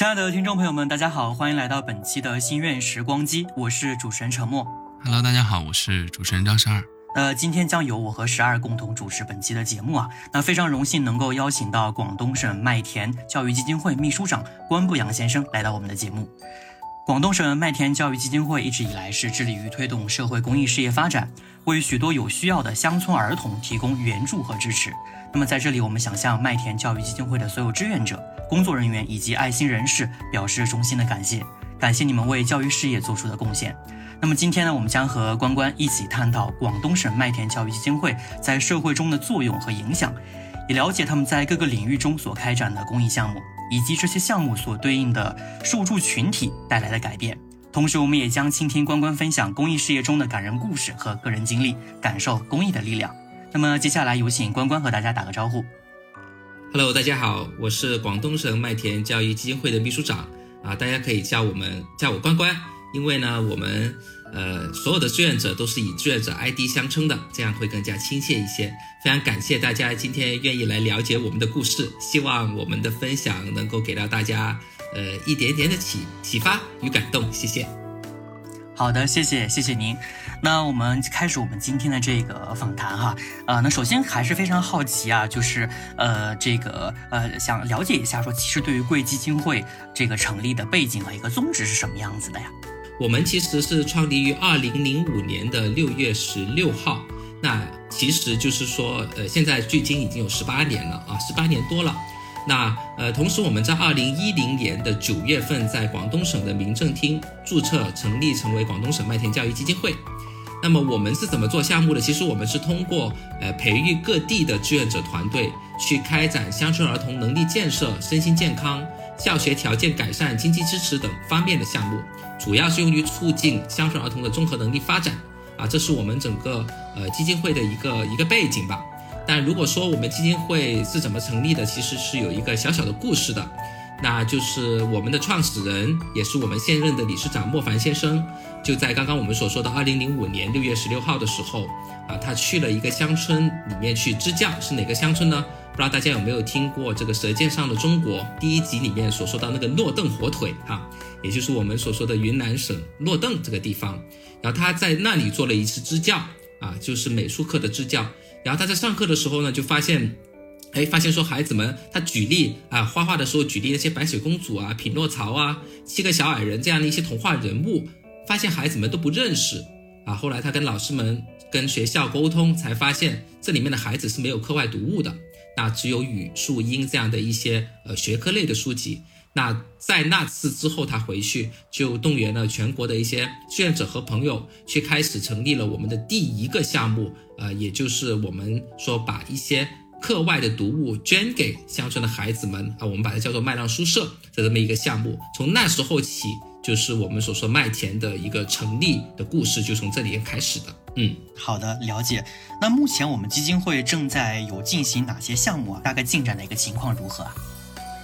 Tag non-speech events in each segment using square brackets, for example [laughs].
亲爱的听众朋友们，大家好，欢迎来到本期的心愿时光机，我是主持人陈默。Hello，大家好，我是主持人张十二。呃，今天将由我和十二共同主持本期的节目啊。那非常荣幸能够邀请到广东省麦田教育基金会秘书长关步阳先生来到我们的节目。广东省麦田教育基金会一直以来是致力于推动社会公益事业发展，为许多有需要的乡村儿童提供援助和支持。那么在这里，我们想向麦田教育基金会的所有志愿者、工作人员以及爱心人士表示衷心的感谢，感谢你们为教育事业做出的贡献。那么今天呢，我们将和关关一起探讨广东省麦田教育基金会在社会中的作用和影响，也了解他们在各个领域中所开展的公益项目，以及这些项目所对应的受助群体带来的改变。同时，我们也将倾听关关分享公益事业中的感人故事和个人经历，感受公益的力量。那么接下来有请关关和大家打个招呼。Hello，大家好，我是广东省麦田教育基金会的秘书长啊，大家可以叫我们叫我关关，因为呢，我们呃所有的志愿者都是以志愿者 ID 相称的，这样会更加亲切一些。非常感谢大家今天愿意来了解我们的故事，希望我们的分享能够给到大家呃一点点的启启发与感动，谢谢。好的，谢谢，谢谢您。那我们开始我们今天的这个访谈哈，呃，那首先还是非常好奇啊，就是呃，这个呃，想了解一下说，其实对于贵基金会这个成立的背景和一个宗旨是什么样子的呀？我们其实是创立于二零零五年的六月十六号，那其实就是说，呃，现在距今已经有十八年了啊，十八年多了。那呃，同时我们在二零一零年的九月份，在广东省的民政厅注册成立，成为广东省麦田教育基金会。那么我们是怎么做项目的？其实我们是通过呃培育各地的志愿者团队，去开展乡村儿童能力建设、身心健康、教学条件改善、经济支持等方面的项目，主要是用于促进乡村儿童的综合能力发展。啊，这是我们整个呃基金会的一个一个背景吧。但如果说我们基金会是怎么成立的，其实是有一个小小的故事的，那就是我们的创始人，也是我们现任的理事长莫凡先生，就在刚刚我们所说的二零零五年六月十六号的时候，啊，他去了一个乡村里面去支教，是哪个乡村呢？不知道大家有没有听过这个《舌尖上的中国》第一集里面所说到那个诺邓火腿啊，也就是我们所说的云南省诺邓这个地方，然后他在那里做了一次支教啊，就是美术课的支教。然后他在上课的时候呢，就发现，哎，发现说孩子们他举例啊，画画的时候举例那些白雪公主啊、匹诺曹啊、七个小矮人这样的一些童话人物，发现孩子们都不认识啊。后来他跟老师们、跟学校沟通，才发现这里面的孩子是没有课外读物的，那只有语数英这样的一些呃学科类的书籍。那在那次之后，他回去就动员了全国的一些志愿者和朋友，去开始成立了我们的第一个项目，呃，也就是我们说把一些课外的读物捐给乡村的孩子们啊，我们把它叫做麦浪书社的这么一个项目。从那时候起，就是我们所说麦田的一个成立的故事，就从这里开始的。嗯，好的，了解。那目前我们基金会正在有进行哪些项目啊？大概进展的一个情况如何啊？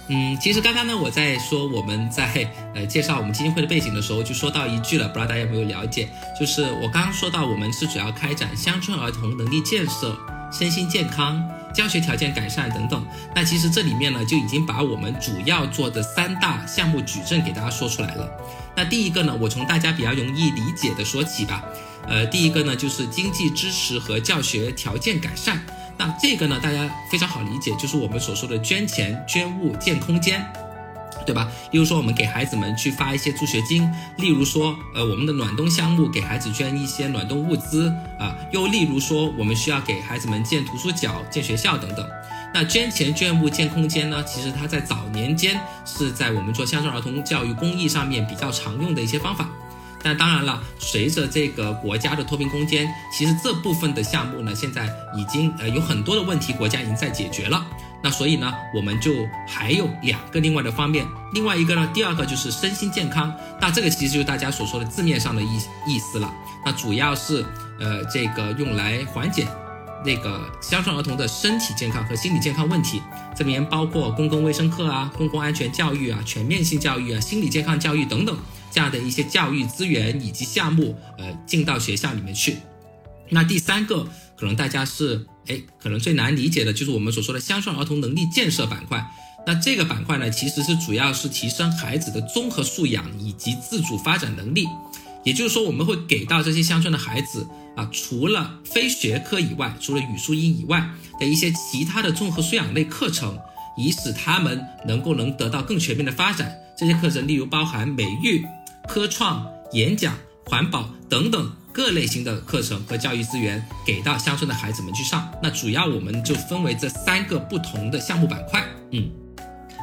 嗯，其实刚刚呢，我在说我们在呃介绍我们基金会的背景的时候，就说到一句了，不知道大家有没有了解？就是我刚刚说到，我们是主要开展乡村儿童能力建设、身心健康、教学条件改善等等。那其实这里面呢，就已经把我们主要做的三大项目矩阵给大家说出来了。那第一个呢，我从大家比较容易理解的说起吧。呃，第一个呢，就是经济支持和教学条件改善。那这个呢，大家非常好理解，就是我们所说的捐钱、捐物、建空间，对吧？例如说，我们给孩子们去发一些助学金；例如说，呃，我们的暖冬项目给孩子捐一些暖冬物资啊；又例如说，我们需要给孩子们建图书角、建学校等等。那捐钱、捐物、建空间呢？其实它在早年间是在我们做乡村儿童教育公益上面比较常用的一些方法。但当然了，随着这个国家的脱贫攻坚，其实这部分的项目呢，现在已经呃有很多的问题，国家已经在解决了。那所以呢，我们就还有两个另外的方面，另外一个呢，第二个就是身心健康。那这个其实就是大家所说的字面上的意意思了。那主要是呃这个用来缓解那个乡村儿童的身体健康和心理健康问题，这里面包括公共卫生课啊、公共安全教育啊、全面性教育啊、心理健康教育等等这样的一些教育资源以及项目，呃，进到学校里面去。那第三个，可能大家是哎，可能最难理解的就是我们所说的乡村儿童能力建设板块。那这个板块呢，其实是主要是提升孩子的综合素养以及自主发展能力。也就是说，我们会给到这些乡村的孩子啊，除了非学科以外，除了语数英以外的一些其他的综合素养类课程，以使他们能够能得到更全面的发展。这些课程例如包含美育、科创、演讲、环保等等各类型的课程和教育资源，给到乡村的孩子们去上。那主要我们就分为这三个不同的项目板块。嗯。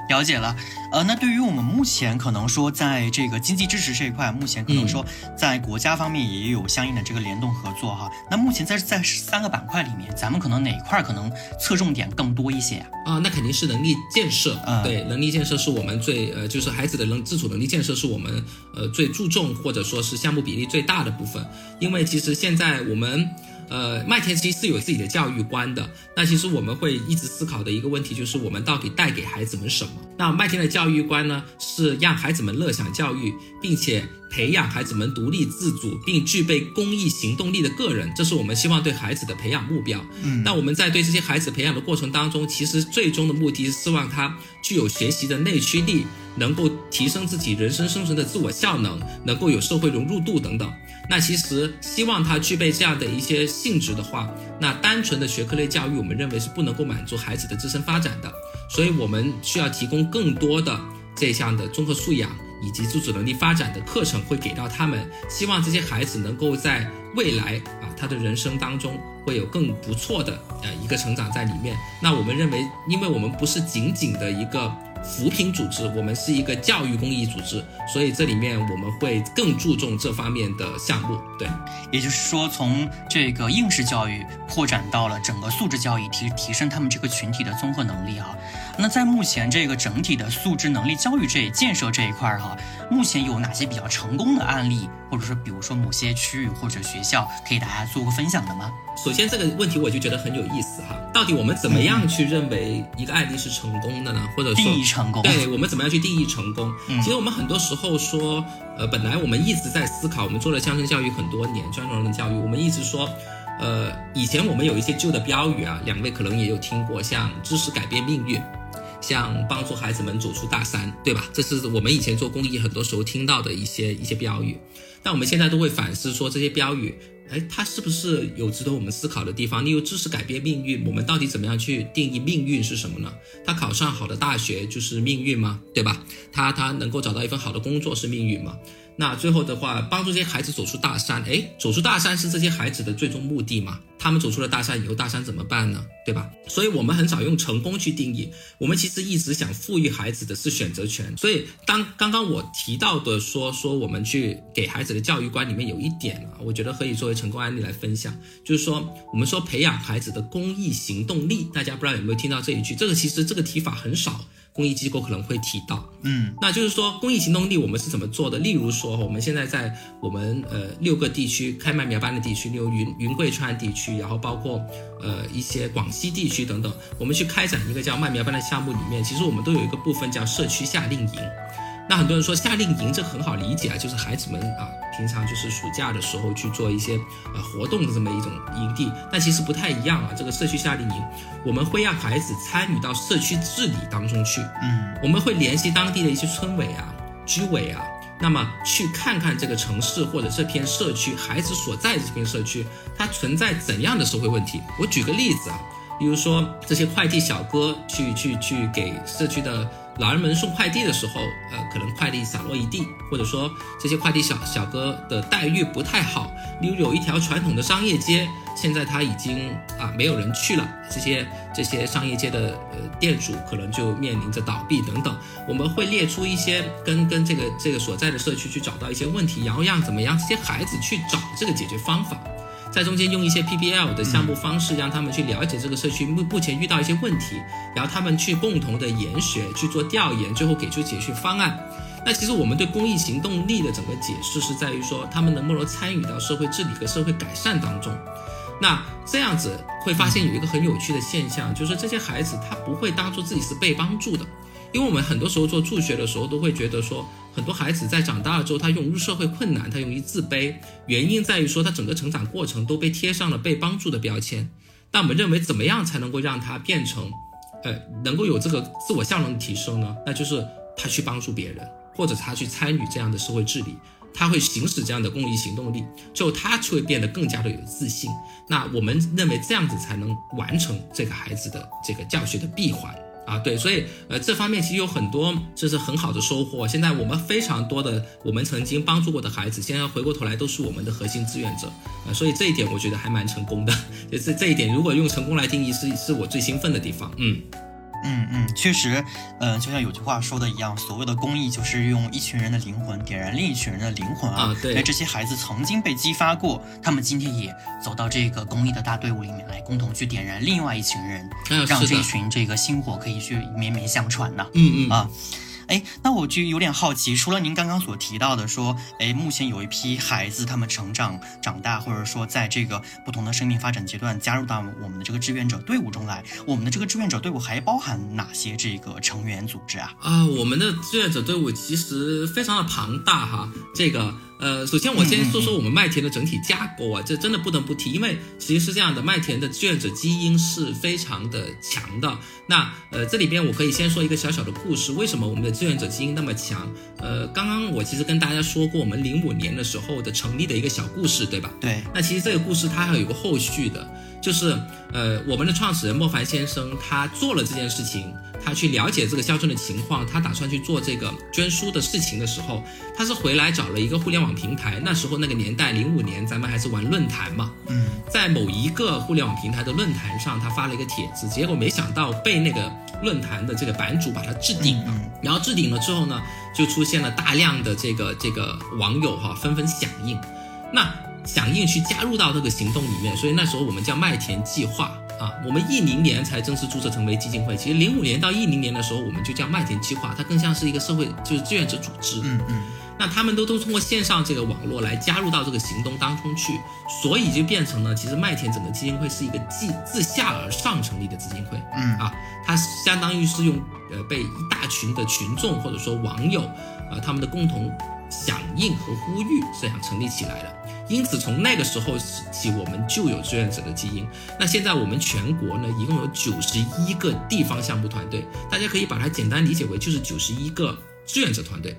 了解了，呃，那对于我们目前可能说在这个经济支持这一块，目前可能说在国家方面也有相应的这个联动合作哈。那目前在在三个板块里面，咱们可能哪块可能侧重点更多一些啊？啊，那肯定是能力建设，对，能力建设是我们最呃，就是孩子的能自主能力建设是我们呃最注重或者说是项目比例最大的部分，因为其实现在我们。呃，麦田其实是有自己的教育观的。那其实我们会一直思考的一个问题就是，我们到底带给孩子们什么？那麦田的教育观呢，是让孩子们乐享教育，并且培养孩子们独立自主并具备公益行动力的个人，这是我们希望对孩子的培养目标。嗯，那我们在对这些孩子培养的过程当中，其实最终的目的是希望他具有学习的内驱力，能够提升自己人生生存的自我效能，能够有社会融入度等等。那其实希望他具备这样的一些性质的话，那单纯的学科类教育，我们认为是不能够满足孩子的自身发展的，所以我们需要提供更多的这项的综合素养以及自主能力发展的课程，会给到他们，希望这些孩子能够在未来啊，他的人生当中会有更不错的呃一个成长在里面。那我们认为，因为我们不是仅仅的一个。扶贫组织，我们是一个教育公益组织，所以这里面我们会更注重这方面的项目。对，也就是说，从这个应试教育扩展到了整个素质教育，提提升他们这个群体的综合能力哈。那在目前这个整体的素质能力教育这建设这一块儿哈，目前有哪些比较成功的案例，或者说比如说某些区域或者学校，可以大家做个分享的吗？首先这个问题我就觉得很有意思哈，到底我们怎么样去认为一个案例是成功的呢？或者说定义成功？对我们怎么样去定义成功？其实我们很多时候说，呃，本来我们一直在思考，我们做了乡村教育很多年，专融人教育，我们一直说，呃，以前我们有一些旧的标语啊，两位可能也有听过，像知识改变命运。像帮助孩子们走出大山，对吧？这是我们以前做公益很多时候听到的一些一些标语，但我们现在都会反思说这些标语，哎，它是不是有值得我们思考的地方？例如知识改变命运，我们到底怎么样去定义命运是什么呢？他考上好的大学就是命运吗？对吧？他他能够找到一份好的工作是命运吗？那最后的话，帮助这些孩子走出大山，哎，走出大山是这些孩子的最终目的吗？他们走出了大山以后，大山怎么办呢？对吧？所以我们很少用成功去定义，我们其实一直想赋予孩子的是选择权。所以当刚刚我提到的说说我们去给孩子的教育观里面有一点啊，我觉得可以作为成功案例来分享，就是说我们说培养孩子的公益行动力，大家不知道有没有听到这一句？这个其实这个提法很少。公益机构可能会提到，嗯，那就是说公益行动力我们是怎么做的？例如说，我们现在在我们呃六个地区开麦苗班的地区，例如云云贵川地区，然后包括呃一些广西地区等等，我们去开展一个叫麦苗班的项目里面，其实我们都有一个部分叫社区夏令营。那很多人说夏令营这很好理解啊，就是孩子们啊平常就是暑假的时候去做一些呃活动的这么一种营地，但其实不太一样啊。这个社区夏令营，我们会让孩子参与到社区治理当中去，嗯，我们会联系当地的一些村委啊、居委啊，那么去看看这个城市或者这片社区孩子所在的这片社区，它存在怎样的社会问题。我举个例子啊，比如说这些快递小哥去去去给社区的。老人们送快递的时候，呃，可能快递散落一地，或者说这些快递小小哥的待遇不太好。例如有一条传统的商业街，现在它已经啊没有人去了，这些这些商业街的呃店主可能就面临着倒闭等等。我们会列出一些跟跟这个这个所在的社区去找到一些问题，然后让怎么样这些孩子去找这个解决方法。在中间用一些 PBL 的项目方式，让他们去了解这个社区目目前遇到一些问题，然后他们去共同的研学去做调研，最后给出解决方案。那其实我们对公益行动力的整个解释是在于说，他们能不能参与到社会治理和社会改善当中。那这样子会发现有一个很有趣的现象，就是这些孩子他不会当做自己是被帮助的。因为我们很多时候做助学的时候，都会觉得说，很多孩子在长大了之后，他涌入社会困难，他容易自卑，原因在于说他整个成长过程都被贴上了被帮助的标签。那我们认为，怎么样才能够让他变成，呃，能够有这个自我效能的提升呢？那就是他去帮助别人，或者他去参与这样的社会治理，他会行使这样的公益行动力，最后他就会变得更加的有自信。那我们认为这样子才能完成这个孩子的这个教学的闭环。啊，对，所以呃，这方面其实有很多就是很好的收获。现在我们非常多的我们曾经帮助过的孩子，现在回过头来都是我们的核心志愿者，呃，所以这一点我觉得还蛮成功的。[laughs] 就是这一点，如果用成功来定义，是是我最兴奋的地方。嗯。嗯嗯，确实，嗯，就像有句话说的一样，所谓的公益就是用一群人的灵魂点燃另一群人的灵魂啊。对，这些孩子曾经被激发过，他们今天也走到这个公益的大队伍里面来，共同去点燃另外一群人，让这一群这个星火可以去绵绵相传呢。嗯嗯啊。哎，那我就有点好奇，除了您刚刚所提到的说，哎，目前有一批孩子他们成长长大，或者说在这个不同的生命发展阶段加入到我们的这个志愿者队伍中来，我们的这个志愿者队伍还包含哪些这个成员组织啊？啊，我们的志愿者队伍其实非常的庞大哈，这个。呃，首先我先说说我们麦田的整体架构啊，这真的不能不提，因为其实是这样的，麦田的志愿者基因是非常的强的。那呃，这里边我可以先说一个小小的故事，为什么我们的志愿者基因那么强？呃，刚刚我其实跟大家说过，我们零五年的时候的成立的一个小故事，对吧？对。那其实这个故事它还有个后续的，就是呃，我们的创始人莫凡先生他做了这件事情。他去了解这个乡村的情况，他打算去做这个捐书的事情的时候，他是回来找了一个互联网平台。那时候那个年代，零五年，咱们还是玩论坛嘛。嗯，在某一个互联网平台的论坛上，他发了一个帖子，结果没想到被那个论坛的这个版主把他置顶了。然后置顶了之后呢，就出现了大量的这个这个网友哈纷纷响应，那响应去加入到这个行动里面。所以那时候我们叫麦田计划。啊，我们一零年才正式注册成为基金会。其实零五年到一零年的时候，我们就叫麦田计划，它更像是一个社会，就是志愿者组织。嗯嗯。那他们都都通过线上这个网络来加入到这个行动当中去，所以就变成了，其实麦田整个基金会是一个自自下而上成立的基金会。嗯啊，它相当于是用呃被一大群的群众或者说网友啊他们的共同响应和呼吁这样成立起来的。因此，从那个时候起，我们就有志愿者的基因。那现在我们全国呢，一共有九十一个地方项目团队，大家可以把它简单理解为就是九十一个志愿者团队，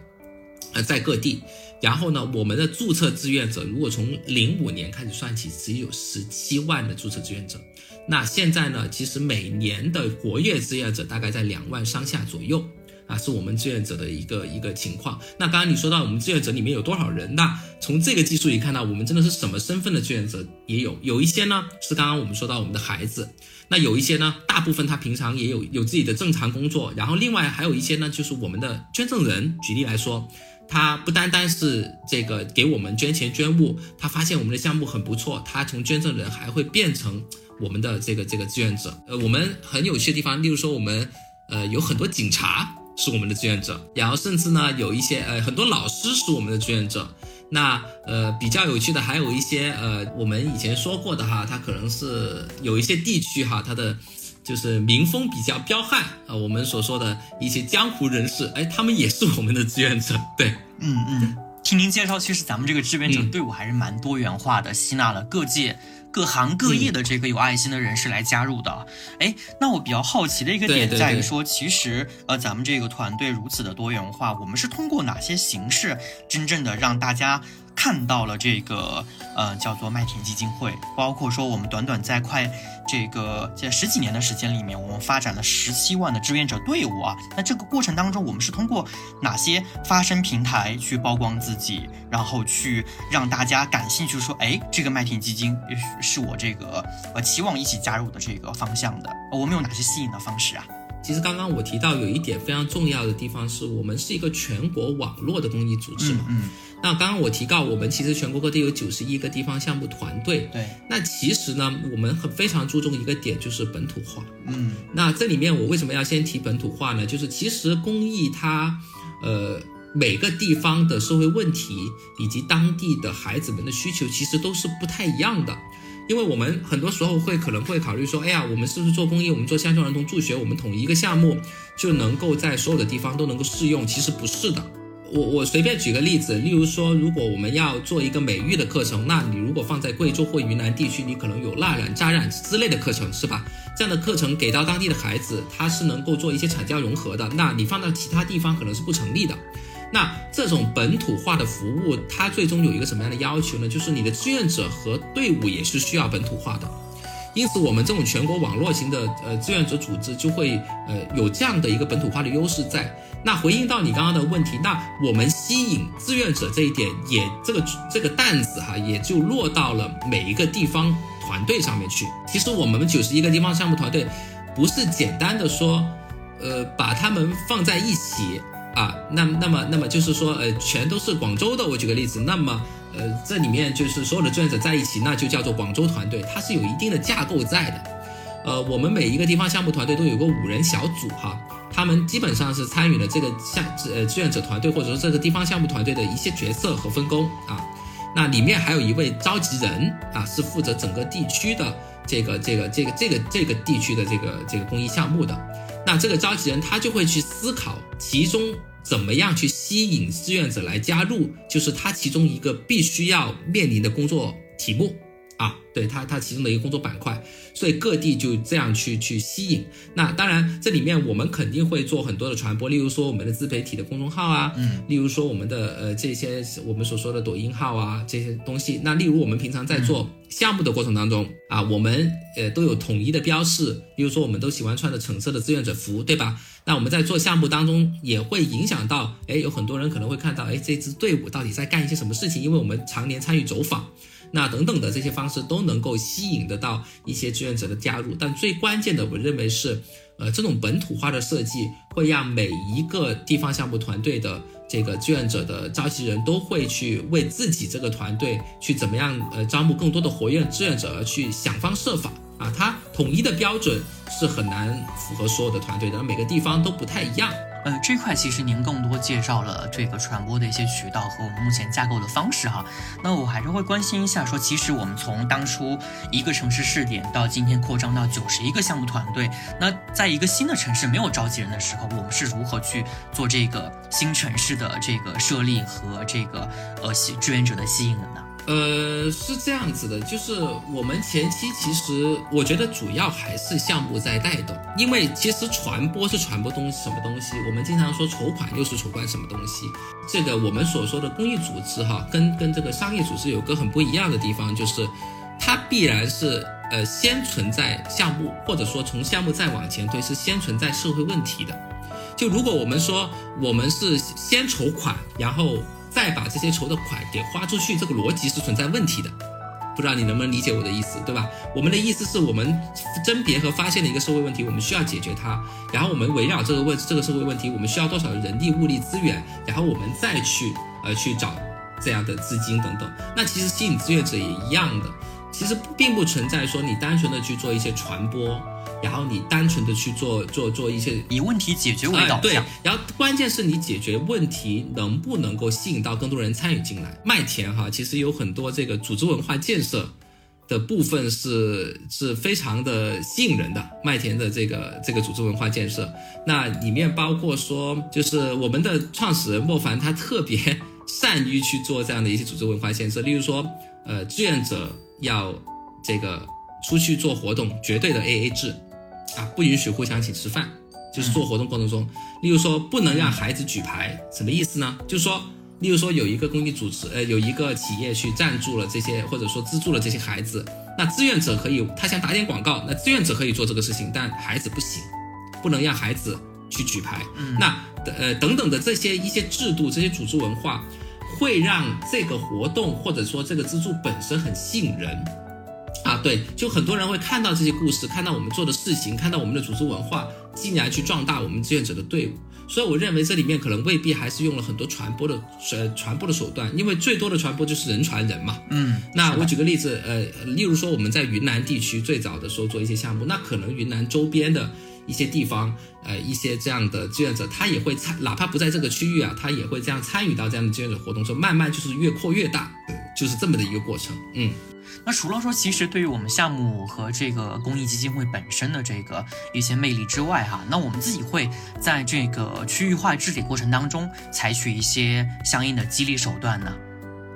呃，在各地。然后呢，我们的注册志愿者，如果从零五年开始算起，只有十七万的注册志愿者。那现在呢，其实每年的活跃志愿者大概在两万上下左右。啊，是我们志愿者的一个一个情况。那刚刚你说到我们志愿者里面有多少人？那从这个技术里看到，我们真的是什么身份的志愿者也有。有一些呢是刚刚我们说到我们的孩子，那有一些呢，大部分他平常也有有自己的正常工作。然后另外还有一些呢，就是我们的捐赠人。举例来说，他不单单是这个给我们捐钱捐物，他发现我们的项目很不错，他从捐赠人还会变成我们的这个这个志愿者。呃，我们很有趣的地方，例如说我们呃有很多警察。是我们的志愿者，然后甚至呢，有一些呃很多老师是我们的志愿者。那呃比较有趣的还有一些呃我们以前说过的哈，他可能是有一些地区哈，他的就是民风比较彪悍啊，我们所说的一些江湖人士，哎，他们也是我们的志愿者。[laughs] 对，嗯嗯，听您介绍，其实咱们这个志愿者队伍还是蛮多元化的，吸纳了各界。各行各业的这个有爱心的人士来加入的，哎，那我比较好奇的一个点在于说，其实呃，咱们这个团队如此的多元化，我们是通过哪些形式真正的让大家？看到了这个，呃，叫做麦田基金会，包括说我们短短在快这个在十几年的时间里面，我们发展了十七万的志愿者队伍啊。那这个过程当中，我们是通过哪些发声平台去曝光自己，然后去让大家感兴趣，说，哎，这个麦田基金是我这个呃期望一起加入的这个方向的。我们有哪些吸引的方式啊？其实刚刚我提到有一点非常重要的地方，是我们是一个全国网络的公益组织嘛。嗯。那刚刚我提到，我们其实全国各地有九十一个地方项目团队。对。那其实呢，我们很非常注重一个点，就是本土化。嗯。那这里面我为什么要先提本土化呢？就是其实公益它，呃，每个地方的社会问题以及当地的孩子们的需求，其实都是不太一样的。因为我们很多时候会可能会考虑说，哎呀，我们是不是做公益，我们做乡村儿童助学，我们统一一个项目就能够在所有的地方都能够适用？其实不是的。我我随便举个例子，例如说，如果我们要做一个美育的课程，那你如果放在贵州或云南地区，你可能有蜡染、扎染之类的课程，是吧？这样的课程给到当地的孩子，他是能够做一些产教融合的。那你放到其他地方可能是不成立的。那这种本土化的服务，它最终有一个什么样的要求呢？就是你的志愿者和队伍也是需要本土化的。因此，我们这种全国网络型的呃志愿者组织就会呃有这样的一个本土化的优势在。那回应到你刚刚的问题，那我们吸引志愿者这一点，也这个这个担子哈，也就落到了每一个地方团队上面去。其实我们九十一个地方项目团队，不是简单的说，呃，把他们放在一起啊，那那么那么就是说，呃，全都是广州的。我举个例子，那么。呃，这里面就是所有的志愿者在一起，那就叫做广州团队，它是有一定的架构在的。呃，我们每一个地方项目团队都有个五人小组哈，他们基本上是参与了这个项呃志愿者团队或者说这个地方项目团队的一些角色和分工啊。那里面还有一位召集人啊，是负责整个地区的这个这个这个这个这个地区的这个这个公益项目的。那这个召集人他就会去思考其中。怎么样去吸引志愿者来加入，就是他其中一个必须要面临的工作题目。啊，对它它其中的一个工作板块，所以各地就这样去去吸引。那当然，这里面我们肯定会做很多的传播，例如说我们的自媒体的公众号啊，嗯，例如说我们的呃这些我们所说的抖音号啊这些东西。那例如我们平常在做项目的过程当中啊，我们呃都有统一的标识，例如说我们都喜欢穿的橙色的志愿者服，对吧？那我们在做项目当中也会影响到，哎，有很多人可能会看到，哎，这支队伍到底在干一些什么事情？因为我们常年参与走访。那等等的这些方式都能够吸引得到一些志愿者的加入，但最关键的，我认为是，呃，这种本土化的设计会让每一个地方项目团队的这个志愿者的召集人都会去为自己这个团队去怎么样，呃，招募更多的活跃志愿者而，去想方设法啊，它统一的标准是很难符合所有的团队的，每个地方都不太一样。呃，这块其实您更多介绍了这个传播的一些渠道和我们目前架构的方式哈。那我还是会关心一下，说其实我们从当初一个城市试点到今天扩张到九十一个项目团队，那在一个新的城市没有召集人的时候，我们是如何去做这个新城市的这个设立和这个呃吸志愿者的吸引的呢？呃，是这样子的，就是我们前期其实我觉得主要还是项目在带动，因为其实传播是传播东西什么东西，我们经常说筹款又是筹款什么东西，这个我们所说的公益组织哈，跟跟这个商业组织有个很不一样的地方，就是它必然是呃先存在项目，或者说从项目再往前推是先存在社会问题的，就如果我们说我们是先筹款，然后。再把这些筹的款给花出去，这个逻辑是存在问题的，不知道你能不能理解我的意思，对吧？我们的意思是我们甄别和发现了一个社会问题，我们需要解决它，然后我们围绕这个问这个社会问题，我们需要多少人力物力资源，然后我们再去呃去找这样的资金等等。那其实吸引志愿者也一样的，其实并不存在说你单纯的去做一些传播。然后你单纯的去做做做一些以问题解决为导向，对。然后关键是你解决问题能不能够吸引到更多人参与进来。麦田哈，其实有很多这个组织文化建设的部分是是非常的吸引人的。麦田的这个这个组织文化建设，那里面包括说，就是我们的创始人莫凡他特别善于去做这样的一些组织文化建设。例如说，呃，志愿者要这个出去做活动，绝对的 AA 制。啊，不允许互相请吃饭，就是做活动过程中，例如说不能让孩子举牌，什么意思呢？就是说，例如说有一个公益组织，呃，有一个企业去赞助了这些，或者说资助了这些孩子，那志愿者可以，他想打点广告，那志愿者可以做这个事情，但孩子不行，不能让孩子去举牌。那呃等等的这些一些制度，这些组织文化，会让这个活动或者说这个资助本身很吸引人。啊，对，就很多人会看到这些故事，看到我们做的事情，看到我们的组织文化，进而去壮大我们志愿者的队伍。所以我认为这里面可能未必还是用了很多传播的呃传播的手段，因为最多的传播就是人传人嘛。嗯，那我举个例子，呃，例如说我们在云南地区最早的时候做一些项目，那可能云南周边的一些地方，呃，一些这样的志愿者，他也会参，哪怕不在这个区域啊，他也会这样参与到这样的志愿者活动中，慢慢就是越扩越大。就是这么的一个过程。嗯，那除了说，其实对于我们项目和这个公益基金会本身的这个一些魅力之外，哈，那我们自己会在这个区域化治理过程当中采取一些相应的激励手段呢？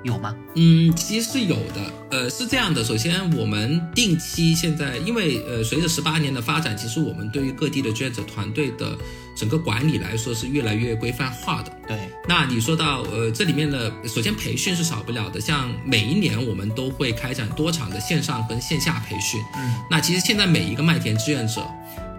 有吗？嗯，其实是有的。呃，是这样的，首先我们定期现在，因为呃，随着十八年的发展，其实我们对于各地的志愿者团队的整个管理来说是越来越规范化的。对。那你说到呃，这里面的首先培训是少不了的，像每一年我们都会开展多场的线上跟线下培训。嗯。那其实现在每一个麦田志愿者。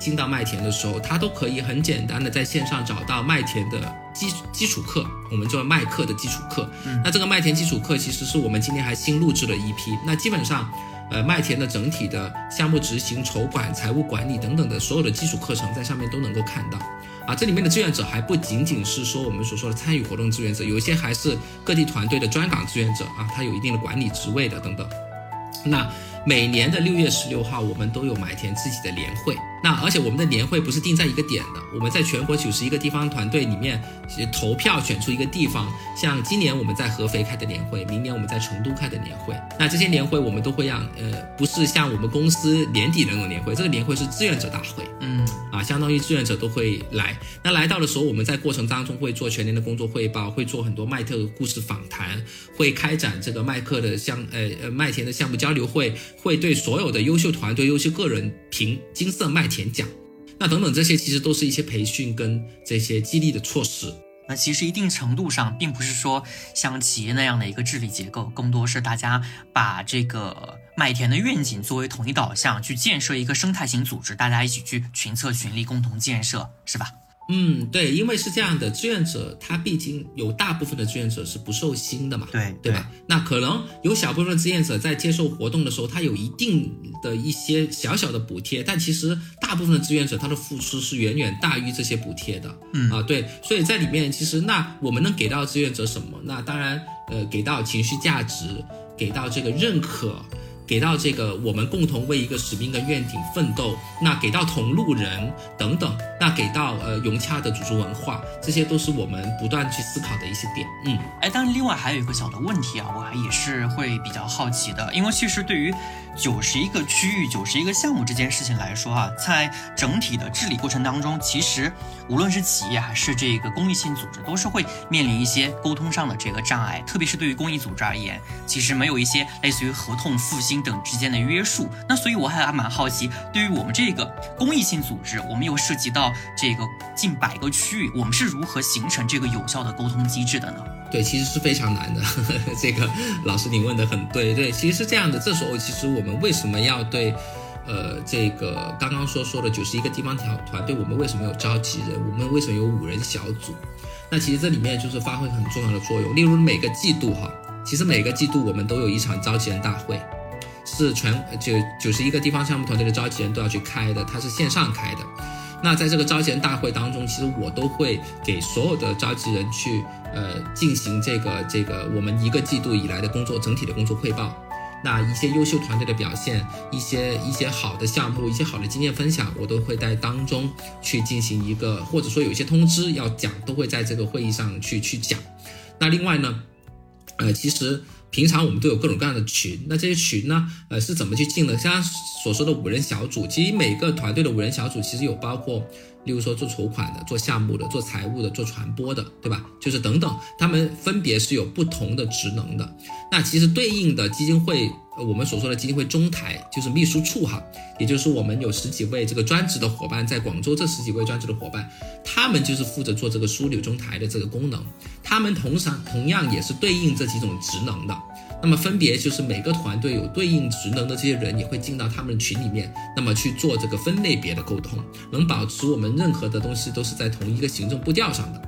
进到麦田的时候，他都可以很简单的在线上找到麦田的基基础课，我们叫麦课的基础课。那这个麦田基础课其实是我们今天还新录制了一批。那基本上，呃，麦田的整体的项目执行、筹管、财务管理等等的所有的基础课程，在上面都能够看到。啊，这里面的志愿者还不仅仅是说我们所说的参与活动志愿者，有一些还是各地团队的专岗志愿者啊，他有一定的管理职位的等等。那每年的六月十六号，我们都有麦田自己的年会。那而且我们的年会不是定在一个点的，我们在全国九十一个地方团队里面投票选出一个地方。像今年我们在合肥开的年会，明年我们在成都开的年会。那这些年会我们都会让呃，不是像我们公司年底的那种年会，这个年会是志愿者大会。嗯，啊，相当于志愿者都会来。那来到的时候，我们在过程当中会做全年的工作汇报，会做很多麦特故事访谈，会开展这个麦克的项呃呃麦田的项目交流会，会对所有的优秀团队、优秀个人评金色麦。田奖，那等等这些其实都是一些培训跟这些激励的措施。其实一定程度上，并不是说像企业那样的一个治理结构，更多是大家把这个麦田的愿景作为统一导向，去建设一个生态型组织，大家一起去群策群力，共同建设，是吧？嗯，对，因为是这样的，志愿者他毕竟有大部分的志愿者是不受薪的嘛，对对吧？那可能有小部分志愿者在接受活动的时候，他有一定的一些小小的补贴，但其实大部分的志愿者他的付出是远远大于这些补贴的，嗯啊，对，所以在里面其实那我们能给到志愿者什么？那当然，呃，给到情绪价值，给到这个认可。给到这个我们共同为一个使命跟愿景奋斗，那给到同路人等等，那给到呃融洽的组织文化，这些都是我们不断去思考的一些点。嗯，哎，但是另外还有一个小的问题啊，我还也是会比较好奇的，因为其实对于。九十一个区域，九十一个项目这件事情来说啊，在整体的治理过程当中，其实无论是企业还是这个公益性组织，都是会面临一些沟通上的这个障碍。特别是对于公益组织而言，其实没有一些类似于合同、复兴等之间的约束。那所以我还蛮好奇，对于我们这个公益性组织，我们又涉及到这个近百个区域，我们是如何形成这个有效的沟通机制的呢？对，其实是非常难的。呵呵这个老师，你问的很对。对，其实是这样的。这时候，其实我们为什么要对，呃，这个刚刚说说的九十一个地方团团队，我们为什么有召集人？我们为什么有五人小组？那其实这里面就是发挥很重要的作用。例如每个季度哈，其实每个季度我们都有一场召集人大会，是全就九十一个地方项目团队的召集人都要去开的，它是线上开的。那在这个召集人大会当中，其实我都会给所有的召集人去。呃，进行这个这个我们一个季度以来的工作整体的工作汇报，那一些优秀团队的表现，一些一些好的项目，一些好的经验分享，我都会在当中去进行一个，或者说有一些通知要讲，都会在这个会议上去去讲。那另外呢，呃，其实平常我们都有各种各样的群，那这些群呢，呃，是怎么去进的？像所说的五人小组，其实每个团队的五人小组其实有包括。例如说做筹款的、做项目的、做财务的、做传播的，对吧？就是等等，他们分别是有不同的职能的。那其实对应的基金会，呃我们所说的基金会中台就是秘书处哈，也就是我们有十几位这个专职的伙伴在广州，这十几位专职的伙伴，他们就是负责做这个枢纽中台的这个功能。他们同上同样也是对应这几种职能的。那么分别就是每个团队有对应职能的这些人也会进到他们群里面，那么去做这个分类别的沟通，能保持我们任何的东西都是在同一个行政步调上的。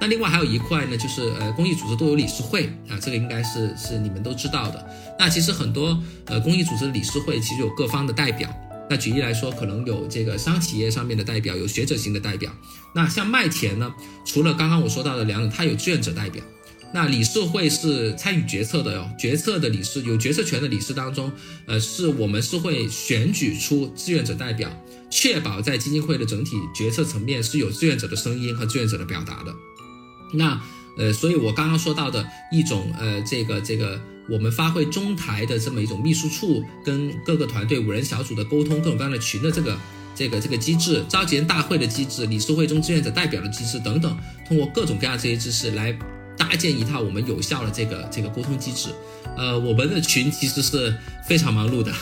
那另外还有一块呢，就是呃公益组织都有理事会啊，这个应该是是你们都知道的。那其实很多呃公益组织理事会其实有各方的代表。那举例来说，可能有这个商企业上面的代表，有学者型的代表。那像麦田呢，除了刚刚我说到的两种，它有志愿者代表。那理事会是参与决策的哟，决策的理事有决策权的理事当中，呃，是我们是会选举出志愿者代表，确保在基金会的整体决策层面是有志愿者的声音和志愿者的表达的。那呃，所以我刚刚说到的一种呃，这个这个我们发挥中台的这么一种秘书处跟各个团队五人小组的沟通，各种各样的群的这个这个这个机制，召集人大会的机制，理事会中志愿者代表的机制等等，通过各种各样这些知识来搭建一套我们有效的这个这个沟通机制。呃，我们的群其实是非常忙碌的。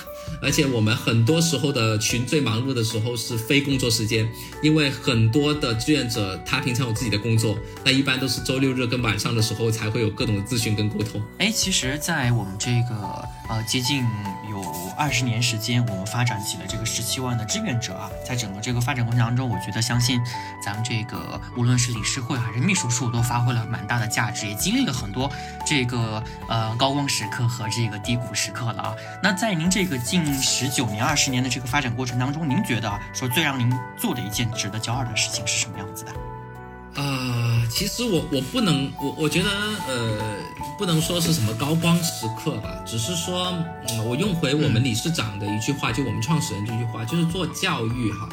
而且我们很多时候的群最忙碌的时候是非工作时间，因为很多的志愿者他平常有自己的工作，那一般都是周六日跟晚上的时候才会有各种的咨询跟沟通。哎，其实，在我们这个呃接近有二十年时间，我们发展起了这个十七万的志愿者啊，在整个这个发展过程当中，我觉得相信咱们这个无论是理事会还是秘书处都发挥了蛮大的价值，也经历了很多这个呃高光时刻和这个低谷时刻了啊。那在您这个近十九年、二十年的这个发展过程当中，您觉得说最让您做的一件值得骄傲的事情是什么样子的？呃，其实我我不能，我我觉得呃，不能说是什么高光时刻吧，只是说，嗯，我用回我们理事长的一句话，就我们创始人这句话，就是做教育哈，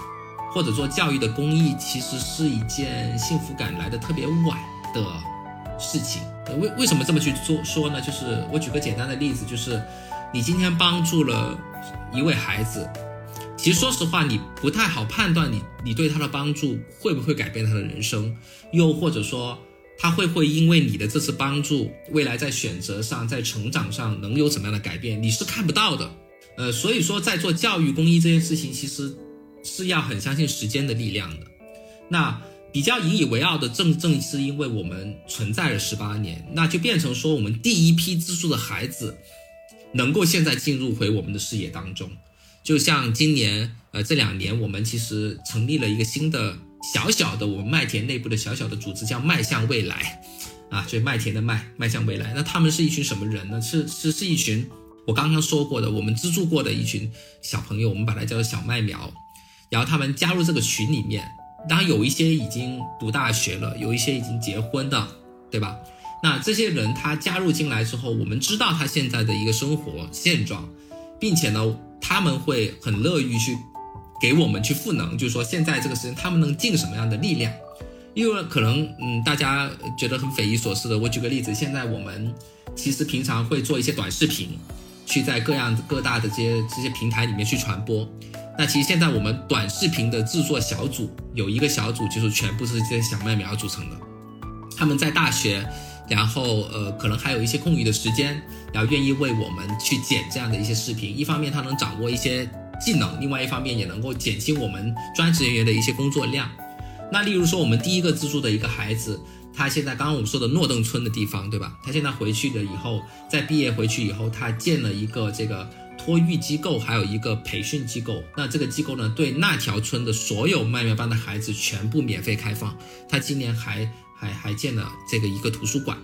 或者做教育的公益，其实是一件幸福感来的特别晚的事情。为为什么这么去做说呢？就是我举个简单的例子，就是你今天帮助了。一位孩子，其实说实话，你不太好判断你你对他的帮助会不会改变他的人生，又或者说他会不会因为你的这次帮助，未来在选择上、在成长上能有什么样的改变，你是看不到的。呃，所以说在做教育公益这件事情，其实是要很相信时间的力量的。那比较引以为傲的，正正是因为我们存在了十八年，那就变成说我们第一批资助的孩子。能够现在进入回我们的视野当中，就像今年，呃，这两年我们其实成立了一个新的小小的我们麦田内部的小小的组织，叫迈向未来，啊，所以麦田的麦，迈向未来。那他们是一群什么人呢？是是是一群我刚刚说过的，我们资助过的一群小朋友，我们把它叫做小麦苗。然后他们加入这个群里面，当然有一些已经读大学了，有一些已经结婚的，对吧？那这些人他加入进来之后，我们知道他现在的一个生活现状，并且呢，他们会很乐于去给我们去赋能，就是说现在这个时间他们能尽什么样的力量？因为可能嗯大家觉得很匪夷所思的，我举个例子，现在我们其实平常会做一些短视频，去在各样各大的这些这些平台里面去传播。那其实现在我们短视频的制作小组有一个小组，就是全部是这些小麦苗组成的，他们在大学。然后，呃，可能还有一些空余的时间，然后愿意为我们去剪这样的一些视频。一方面，他能掌握一些技能；，另外一方面，也能够减轻我们专职人员的一些工作量。那例如说，我们第一个资助的一个孩子，他现在刚刚我们说的诺邓村的地方，对吧？他现在回去了以后，在毕业回去以后，他建了一个这个托育机构，还有一个培训机构。那这个机构呢，对那条村的所有麦苗班的孩子全部免费开放。他今年还。还还建了这个一个图书馆，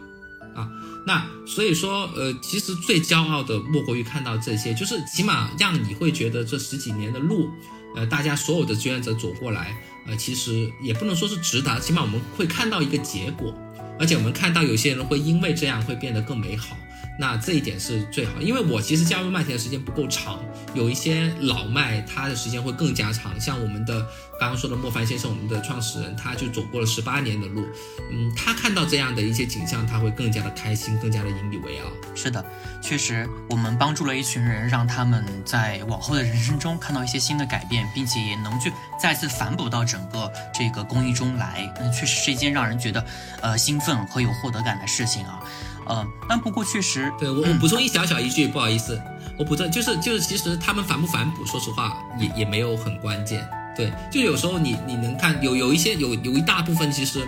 啊，那所以说，呃，其实最骄傲的莫过于看到这些，就是起码让你会觉得这十几年的路，呃，大家所有的志愿者走过来，呃，其实也不能说是直达，起码我们会看到一个结果，而且我们看到有些人会因为这样会变得更美好。那这一点是最好，因为我其实加入麦田的时间不够长，有一些老麦他的时间会更加长，像我们的刚刚说的莫凡先生，我们的创始人，他就走过了十八年的路，嗯，他看到这样的一些景象，他会更加的开心，更加的引以为傲。是的，确实，我们帮助了一群人，让他们在往后的人生中看到一些新的改变，并且也能去再次反哺到整个这个公益中来，那确实是一件让人觉得呃兴奋和有获得感的事情啊。呃，但不过确实，对我我补充一小小一句，不好意思，我补充就是就是，其实他们反不反哺，说实话也也没有很关键。对，就有时候你你能看有有一些有有一大部分，其实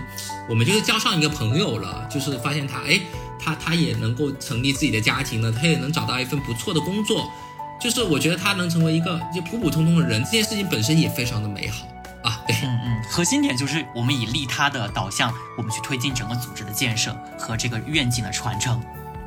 我们就是交上一个朋友了，就是发现他哎，他他也能够成立自己的家庭了，他也能找到一份不错的工作，就是我觉得他能成为一个就普普通通的人，这件事情本身也非常的美好。啊，对，核心点就是我们以利他的导向，我们去推进整个组织的建设和这个愿景的传承。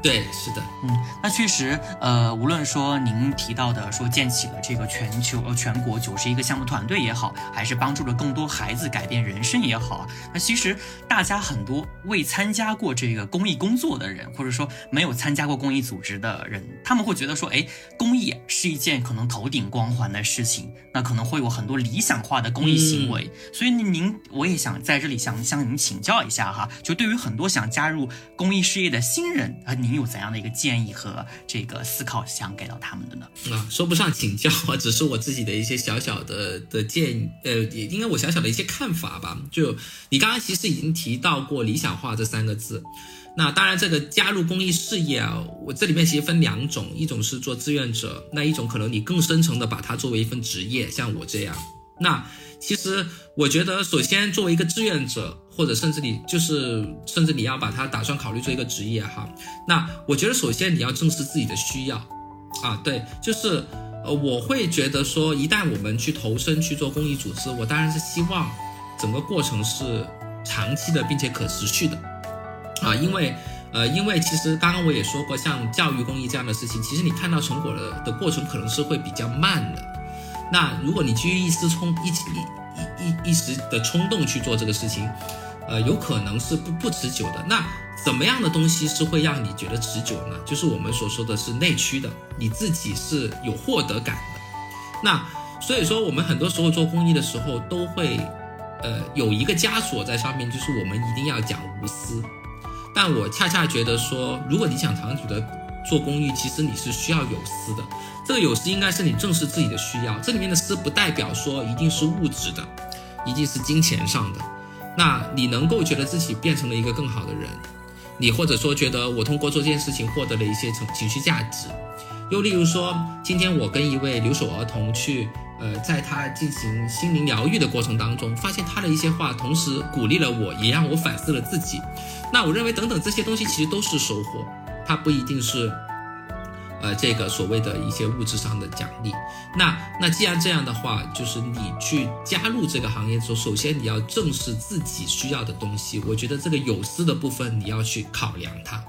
对，是的，嗯，那确实，呃，无论说您提到的说建起了这个全球呃全国九十一个项目团队也好，还是帮助了更多孩子改变人生也好，那其实大家很多未参加过这个公益工作的人，或者说没有参加过公益组织的人，他们会觉得说，哎，公益是一件可能头顶光环的事情，那可能会有很多理想化的公益行为，所以您我也想在这里想向您请教一下哈，就对于很多想加入公益事业的新人啊，您。您有怎样的一个建议和这个思考想给到他们的呢？啊，说不上请教啊，只是我自己的一些小小的的建议，呃，也应该我小小的一些看法吧。就你刚刚其实已经提到过理想化这三个字。那当然，这个加入公益事业啊，我这里面其实分两种，一种是做志愿者，那一种可能你更深层的把它作为一份职业，像我这样。那其实我觉得，首先作为一个志愿者，或者甚至你就是甚至你要把它打算考虑做一个职业哈。那我觉得首先你要正视自己的需要，啊，对，就是呃，我会觉得说，一旦我们去投身去做公益组织，我当然是希望整个过程是长期的，并且可持续的。啊，因为，呃，因为其实刚刚我也说过，像教育公益这样的事情，其实你看到成果的的过程可能是会比较慢的。那如果你基于一时冲一一一一时的冲动去做这个事情，呃，有可能是不不持久的。那怎么样的东西是会让你觉得持久呢？就是我们所说的是内驱的，你自己是有获得感的。那所以说，我们很多时候做公益的时候，都会，呃，有一个枷锁在上面，就是我们一定要讲无私。但我恰恰觉得说，如果你想长久的做公益，其实你是需要有私的。这个有私应该是你正视自己的需要。这里面的私不代表说一定是物质的，一定是金钱上的。那你能够觉得自己变成了一个更好的人，你或者说觉得我通过做这件事情获得了一些情情绪价值。又例如说，今天我跟一位留守儿童去。呃，在他进行心灵疗愈的过程当中，发现他的一些话，同时鼓励了我，也让我反思了自己。那我认为，等等这些东西其实都是收获，它不一定是，呃，这个所谓的一些物质上的奖励。那那既然这样的话，就是你去加入这个行业的时候，首先你要正视自己需要的东西。我觉得这个有私的部分你要去考量它，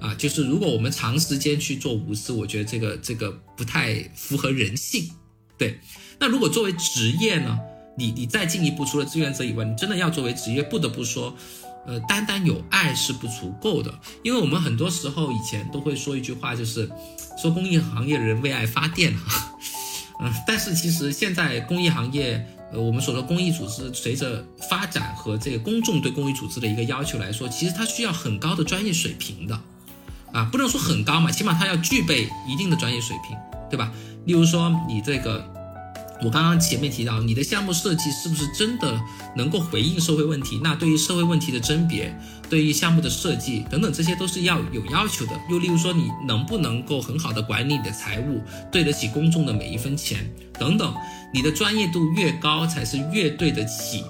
啊，就是如果我们长时间去做无私，我觉得这个这个不太符合人性，对。那如果作为职业呢？你你再进一步，除了志愿者以外，你真的要作为职业，不得不说，呃，单单有爱是不足够的。因为我们很多时候以前都会说一句话，就是说公益行业人为爱发电哈，[laughs] 嗯，但是其实现在公益行业，呃，我们所说公益组织随着发展和这个公众对公益组织的一个要求来说，其实它需要很高的专业水平的，啊，不能说很高嘛，起码它要具备一定的专业水平，对吧？例如说你这个。我刚刚前面提到，你的项目设计是不是真的能够回应社会问题？那对于社会问题的甄别，对于项目的设计等等，这些都是要有要求的。又例如说，你能不能够很好的管理你的财务，对得起公众的每一分钱等等，你的专业度越高，才是越对得起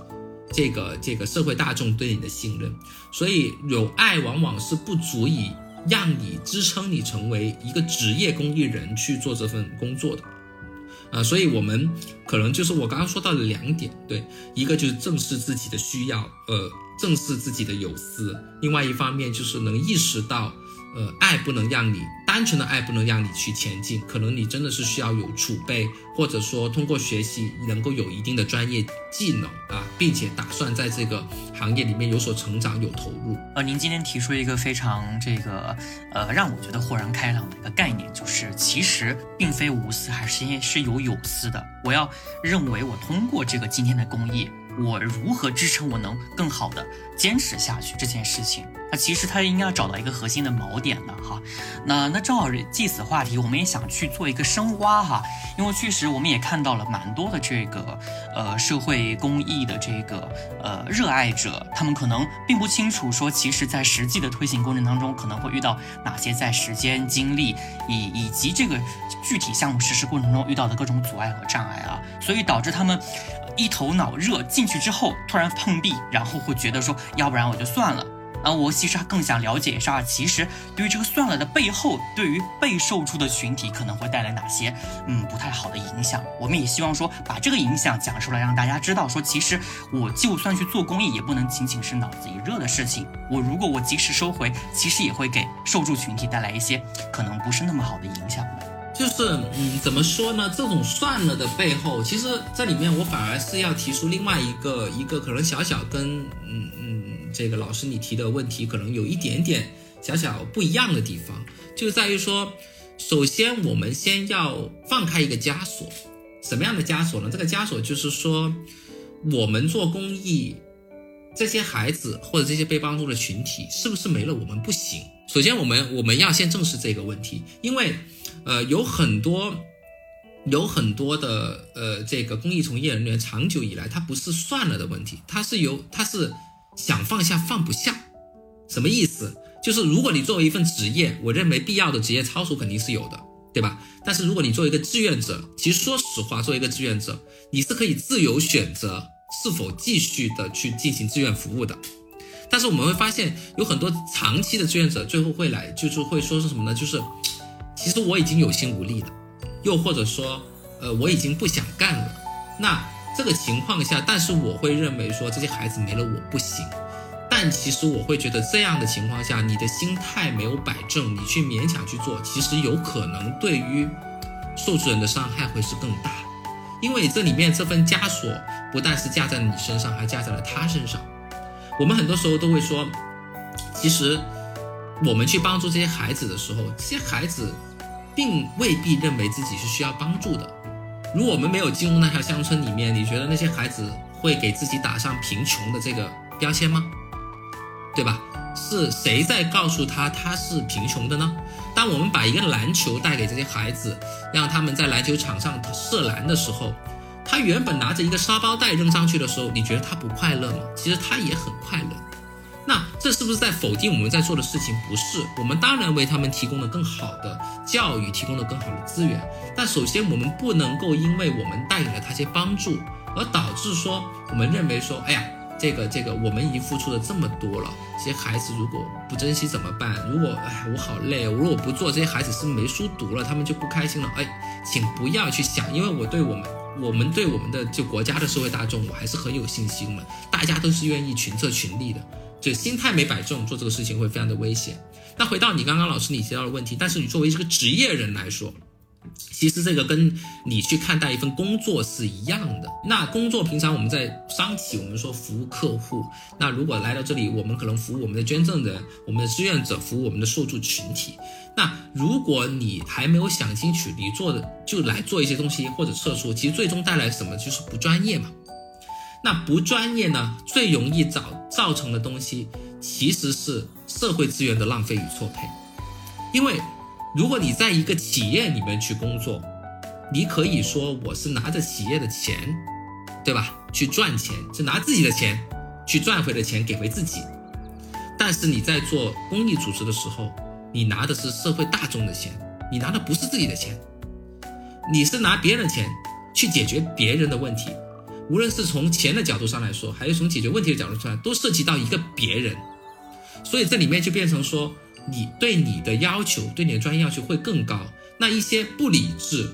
这个这个社会大众对你的信任。所以有爱往往是不足以让你支撑你成为一个职业公益人去做这份工作的。啊，所以我们可能就是我刚刚说到的两点，对，一个就是正视自己的需要，呃，正视自己的有私；另外一方面就是能意识到。呃，爱不能让你单纯的爱不能让你去前进，可能你真的是需要有储备，或者说通过学习能够有一定的专业技能啊，并且打算在这个行业里面有所成长、有投入。呃，您今天提出一个非常这个呃让我觉得豁然开朗的一个概念，就是其实并非无私，还是因为是有有私的。我要认为我通过这个今天的公益。我如何支撑我能更好的坚持下去这件事情？那其实他应该要找到一个核心的锚点的哈。那那正好借此话题，我们也想去做一个深挖哈。因为确实我们也看到了蛮多的这个呃社会公益的这个呃热爱者，他们可能并不清楚说，其实在实际的推行过程当中，可能会遇到哪些在时间、精力以以及这个具体项目实施过程中遇到的各种阻碍和障碍啊，所以导致他们。一头脑热进去之后，突然碰壁，然后会觉得说，要不然我就算了。啊，我其实更想了解一下，其实对于这个算了的背后，对于被受助的群体可能会带来哪些嗯不太好的影响。我们也希望说，把这个影响讲出来，让大家知道说，其实我就算去做公益，也不能仅仅是脑子一热的事情。我如果我及时收回，其实也会给受助群体带来一些可能不是那么好的影响的。就是，嗯，怎么说呢？这种算了的背后，其实这里面我反而是要提出另外一个一个可能小小跟，嗯嗯，这个老师你提的问题可能有一点点小小不一样的地方，就在于说，首先我们先要放开一个枷锁，什么样的枷锁呢？这个枷锁就是说，我们做公益，这些孩子或者这些被帮助的群体是不是没了我们不行？首先，我们我们要先正视这个问题，因为，呃，有很多有很多的呃这个公益从业人员长久以来他不是算了的问题，他是由他是想放下放不下，什么意思？就是如果你作为一份职业，我认为必要的职业操守肯定是有的，对吧？但是如果你作为一个志愿者，其实说实话，作为一个志愿者，你是可以自由选择是否继续的去进行志愿服务的。但是我们会发现，有很多长期的志愿者最后会来，就是会说是什么呢？就是其实我已经有心无力了，又或者说，呃，我已经不想干了。那这个情况下，但是我会认为说这些孩子没了我不行。但其实我会觉得这样的情况下，你的心态没有摆正，你去勉强去做，其实有可能对于受助人的伤害会是更大，因为这里面这份枷锁不但是架在你身上，还架在了他身上。我们很多时候都会说，其实我们去帮助这些孩子的时候，这些孩子并未必认为自己是需要帮助的。如果我们没有进入那条乡村里面，你觉得那些孩子会给自己打上贫穷的这个标签吗？对吧？是谁在告诉他他是贫穷的呢？当我们把一个篮球带给这些孩子，让他们在篮球场上射篮的时候。他原本拿着一个沙包袋扔上去的时候，你觉得他不快乐吗？其实他也很快乐。那这是不是在否定我们在做的事情？不是，我们当然为他们提供了更好的教育，提供了更好的资源。但首先，我们不能够因为我们带给了他些帮助，而导致说我们认为说，哎呀，这个这个我们已经付出了这么多了，这些孩子如果不珍惜怎么办？如果哎我好累，我如果不做，这些孩子是没书读了，他们就不开心了。哎，请不要去想，因为我对我们。我们对我们的就国家的社会大众，我还是很有信心的。大家都是愿意群策群力的，就心态没摆正，做这个事情会非常的危险。那回到你刚刚老师你提到的问题，但是你作为一个职业人来说。其实这个跟你去看待一份工作是一样的。那工作平常我们在商企，我们说服务客户。那如果来到这里，我们可能服务我们的捐赠人、我们的志愿者，服务我们的受助群体。那如果你还没有想清楚，你做的就来做一些东西或者撤出，其实最终带来什么就是不专业嘛。那不专业呢，最容易造造成的东西其实是社会资源的浪费与错配，因为。如果你在一个企业里面去工作，你可以说我是拿着企业的钱，对吧？去赚钱，是拿自己的钱去赚回的钱给回自己。但是你在做公益组织的时候，你拿的是社会大众的钱，你拿的不是自己的钱，你是拿别人的钱去解决别人的问题。无论是从钱的角度上来说，还是从解决问题的角度上来，都涉及到一个别人。所以这里面就变成说。你对你的要求，对你的专业要求会更高，那一些不理智、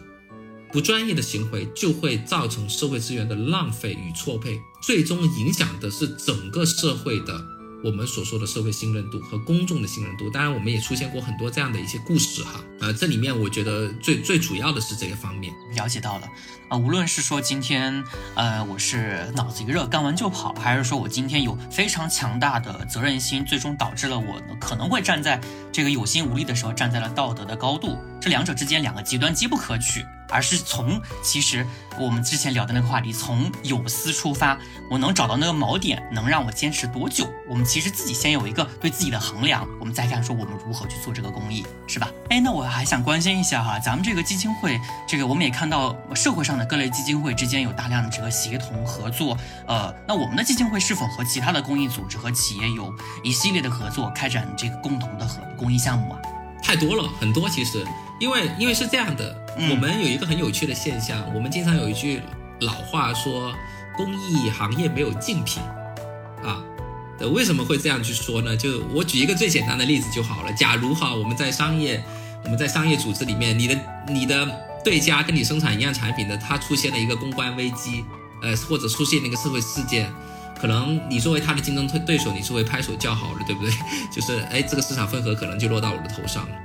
不专业的行为就会造成社会资源的浪费与错配，最终影响的是整个社会的。我们所说的社会信任度和公众的信任度，当然我们也出现过很多这样的一些故事哈。呃，这里面我觉得最最主要的是这个方面，了解到了啊。无论是说今天呃我是脑子一热干完就跑，还是说我今天有非常强大的责任心，最终导致了我可能会站在这个有心无力的时候站在了道德的高度，这两者之间两个极端机不可取。而是从其实我们之前聊的那个话题，从有私出发，我能找到那个锚点，能让我坚持多久？我们其实自己先有一个对自己的衡量，我们再看说我们如何去做这个公益，是吧？哎，那我还想关心一下哈，咱们这个基金会，这个我们也看到社会上的各类基金会之间有大量的这个协同合作，呃，那我们的基金会是否和其他的公益组织和企业有一系列的合作，开展这个共同的合公益项目啊？太多了，很多其实。因为因为是这样的，我们有一个很有趣的现象，我们经常有一句老话说，公益行业没有竞品，啊，为什么会这样去说呢？就我举一个最简单的例子就好了。假如哈，我们在商业，我们在商业组织里面，你的你的对家跟你生产一样产品的，他出现了一个公关危机，呃，或者出现了一个社会事件，可能你作为他的竞争对对手，你是会拍手叫好的，对不对？[laughs] 就是哎，这个市场份额可能就落到我的头上了。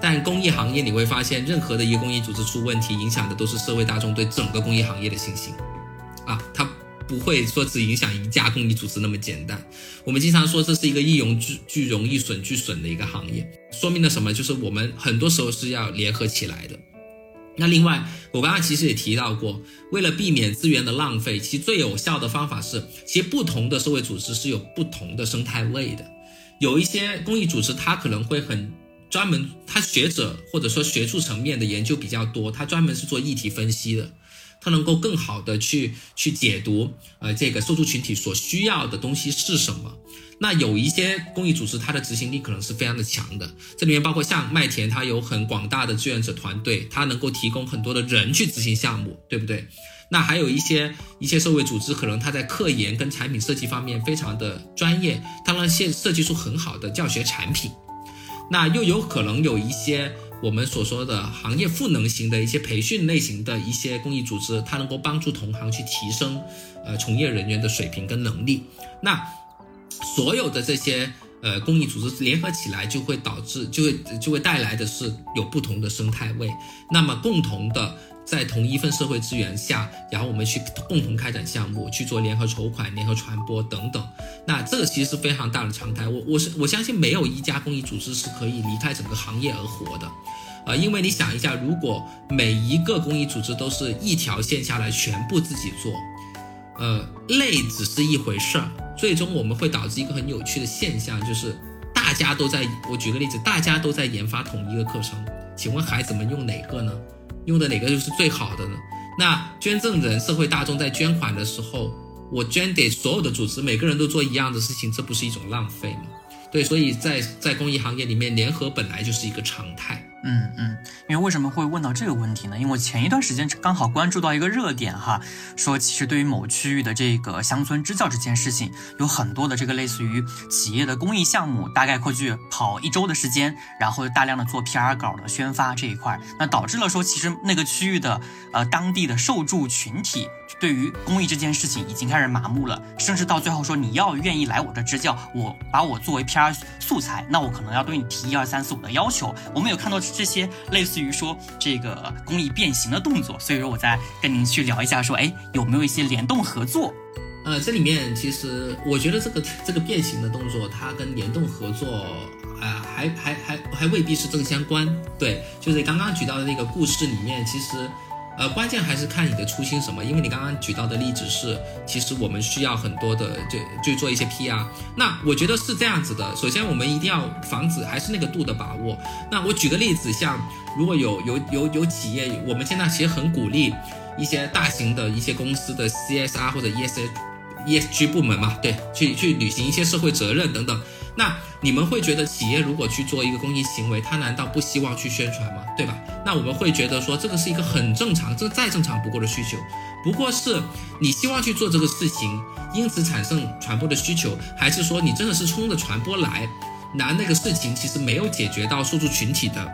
但公益行业你会发现，任何的一个公益组织出问题，影响的都是社会大众对整个公益行业的信心，啊，它不会说只影响一家公益组织那么简单。我们经常说这是一个一荣俱俱荣，一损俱损的一个行业，说明了什么？就是我们很多时候是要联合起来的，那另外，我刚刚其实也提到过，为了避免资源的浪费，其实最有效的方法是，其实不同的社会组织是有不同的生态位的。有一些公益组织，它可能会很专门，它学者或者说学术层面的研究比较多，它专门是做议题分析的，它能够更好的去去解读，呃，这个受助群体所需要的东西是什么。那有一些公益组织，它的执行力可能是非常的强的，这里面包括像麦田，它有很广大的志愿者团队，它能够提供很多的人去执行项目，对不对？那还有一些一些社会组织，可能它在科研跟产品设计方面非常的专业，它能现设计出很好的教学产品。那又有可能有一些我们所说的行业赋能型的一些培训类型的一些公益组织，它能够帮助同行去提升呃从业人员的水平跟能力。那所有的这些呃公益组织联合起来，就会导致就会就会带来的是有不同的生态位，那么共同的在同一份社会资源下，然后我们去共同开展项目，去做联合筹款、联合传播等等。那这个其实是非常大的常态。我我是我相信没有一家公益组织是可以离开整个行业而活的，呃，因为你想一下，如果每一个公益组织都是一条线下来全部自己做，呃，累只是一回事儿。最终我们会导致一个很有趣的现象，就是大家都在，我举个例子，大家都在研发同一个课程，请问孩子们用哪个呢？用的哪个就是最好的呢？那捐赠人、社会大众在捐款的时候，我捐给所有的组织，每个人都做一样的事情，这不是一种浪费吗？对，所以在在公益行业里面，联合本来就是一个常态。嗯嗯，因为为什么会问到这个问题呢？因为前一段时间刚好关注到一个热点哈，说其实对于某区域的这个乡村支教这件事情，有很多的这个类似于企业的公益项目，大概会去跑一周的时间，然后大量的做 PR 稿的宣发这一块，那导致了说其实那个区域的呃当地的受助群体对于公益这件事情已经开始麻木了，甚至到最后说你要愿意来我这支教，我把我作为 PR 素材，那我可能要对你提一二三四五的要求。我们有看到。这些类似于说这个公益变形的动作，所以说我再跟您去聊一下，说哎有没有一些联动合作？呃，这里面其实我觉得这个这个变形的动作，它跟联动合作，呃，还还还还未必是正相关。对，就是刚刚举到的那个故事里面，其实。呃，关键还是看你的初心什么，因为你刚刚举到的例子是，其实我们需要很多的，就就做一些 PR。那我觉得是这样子的，首先我们一定要防止还是那个度的把握。那我举个例子，像如果有有有有企业，我们现在其实很鼓励一些大型的一些公司的 CSR 或者 ESG ESG 部门嘛，对，去去履行一些社会责任等等。那你们会觉得企业如果去做一个公益行为，他难道不希望去宣传吗？对吧？那我们会觉得说这个是一个很正常，这再正常不过的需求，不过是你希望去做这个事情，因此产生传播的需求，还是说你真的是冲着传播来，拿那个事情其实没有解决到受助群体的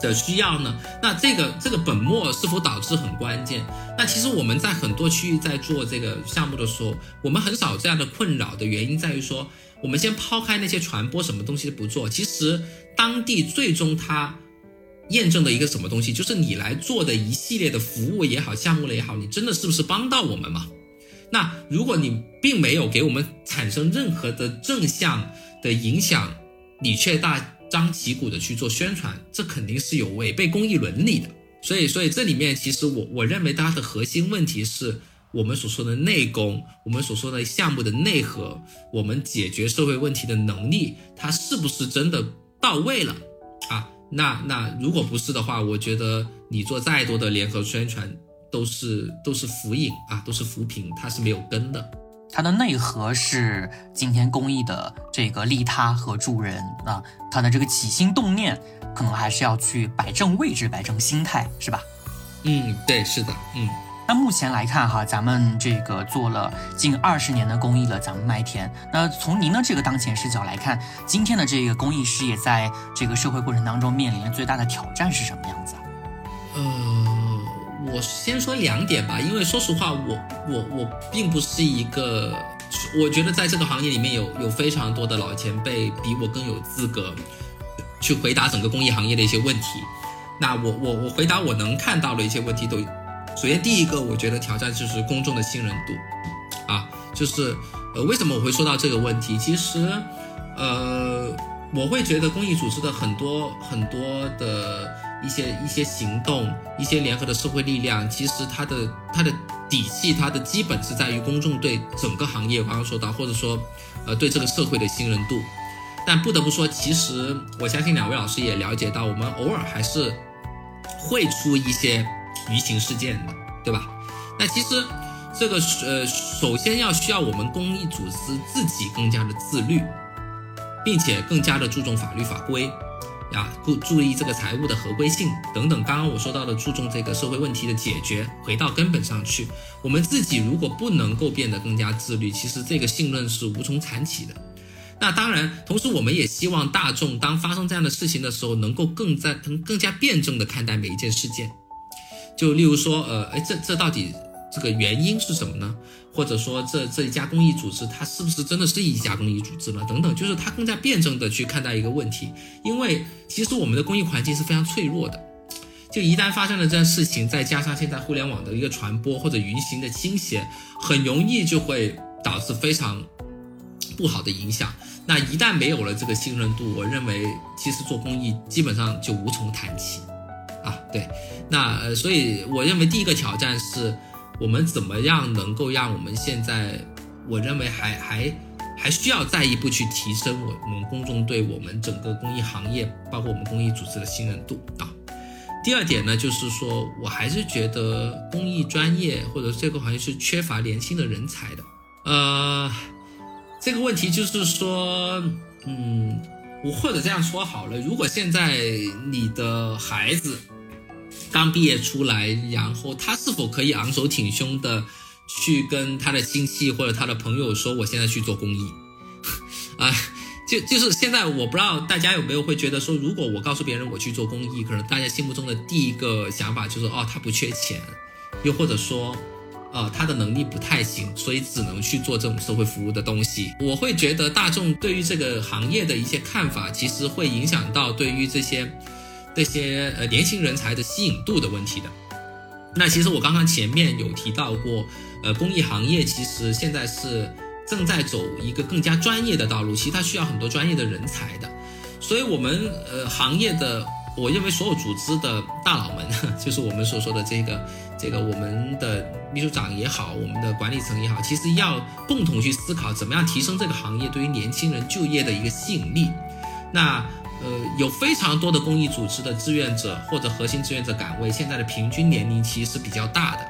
的需要呢？那这个这个本末是否导致很关键？那其实我们在很多区域在做这个项目的时候，我们很少这样的困扰的原因在于说。我们先抛开那些传播什么东西不做，其实当地最终它验证的一个什么东西，就是你来做的一系列的服务也好，项目了也好，你真的是不是帮到我们嘛？那如果你并没有给我们产生任何的正向的影响，你却大张旗鼓的去做宣传，这肯定是有违背公益伦理的。所以，所以这里面其实我我认为它的核心问题是。我们所说的内功，我们所说的项目的内核，我们解决社会问题的能力，它是不是真的到位了啊？那那如果不是的话，我觉得你做再多的联合宣传都是都是浮影啊，都是浮萍，它是没有根的。它的内核是今天公益的这个利他和助人啊，它的这个起心动念可能还是要去摆正位置，摆正心态，是吧？嗯，对，是的，嗯。那目前来看哈，咱们这个做了近二十年的公益了，咱们麦田。那从您的这个当前视角来看，今天的这个公益事业在这个社会过程当中面临的最大的挑战是什么样子啊？呃，我先说两点吧，因为说实话，我我我并不是一个，我觉得在这个行业里面有有非常多的老前辈比我更有资格去回答整个公益行业的一些问题。那我我我回答我能看到的一些问题都。首先，第一个我觉得挑战就是公众的信任度，啊，就是呃，为什么我会说到这个问题？其实，呃，我会觉得公益组织的很多很多的一些一些行动，一些联合的社会力量，其实它的它的底气，它的基本是在于公众对整个行业，我刚刚说到，或者说，呃，对这个社会的信任度。但不得不说，其实我相信两位老师也了解到，我们偶尔还是会出一些舆情事件的，对吧？那其实这个呃，首先要需要我们公益组织自己更加的自律，并且更加的注重法律法规。呀，注注意这个财务的合规性等等。刚刚我说到的，注重这个社会问题的解决，回到根本上去。我们自己如果不能够变得更加自律，其实这个信任是无从谈起的。那当然，同时我们也希望大众当发生这样的事情的时候，能够更在更更加辩证的看待每一件事件。就例如说，呃，哎，这这到底这个原因是什么呢？或者说，这这一家公益组织，它是不是真的是一家公益组织呢？等等，就是它更加辩证的去看待一个问题。因为其实我们的公益环境是非常脆弱的，就一旦发生了这样事情，再加上现在互联网的一个传播或者舆情的倾斜，很容易就会导致非常不好的影响。那一旦没有了这个信任度，我认为其实做公益基本上就无从谈起啊。对，那呃，所以我认为第一个挑战是。我们怎么样能够让我们现在，我认为还还还需要再一步去提升我我们公众对我们整个公益行业，包括我们公益组织的信任度啊。第二点呢，就是说我还是觉得公益专业或者这个行业是缺乏年轻的人才的。呃，这个问题就是说，嗯，我或者这样说好了，如果现在你的孩子。刚毕业出来，然后他是否可以昂首挺胸的去跟他的亲戚或者他的朋友说，我现在去做公益？[laughs] 啊，就就是现在，我不知道大家有没有会觉得说，如果我告诉别人我去做公益，可能大家心目中的第一个想法就是，哦，他不缺钱，又或者说，呃，他的能力不太行，所以只能去做这种社会服务的东西。[laughs] 我会觉得大众对于这个行业的一些看法，其实会影响到对于这些。这些呃年轻人才的吸引度的问题的，那其实我刚刚前面有提到过，呃，公益行业其实现在是正在走一个更加专业的道路，其实它需要很多专业的人才的，所以我们呃行业的，我认为所有组织的大佬们，[laughs] 就是我们所说的这个这个我们的秘书长也好，我们的管理层也好，其实要共同去思考怎么样提升这个行业对于年轻人就业的一个吸引力，那。呃，有非常多的公益组织的志愿者或者核心志愿者岗位，现在的平均年龄其实是比较大的。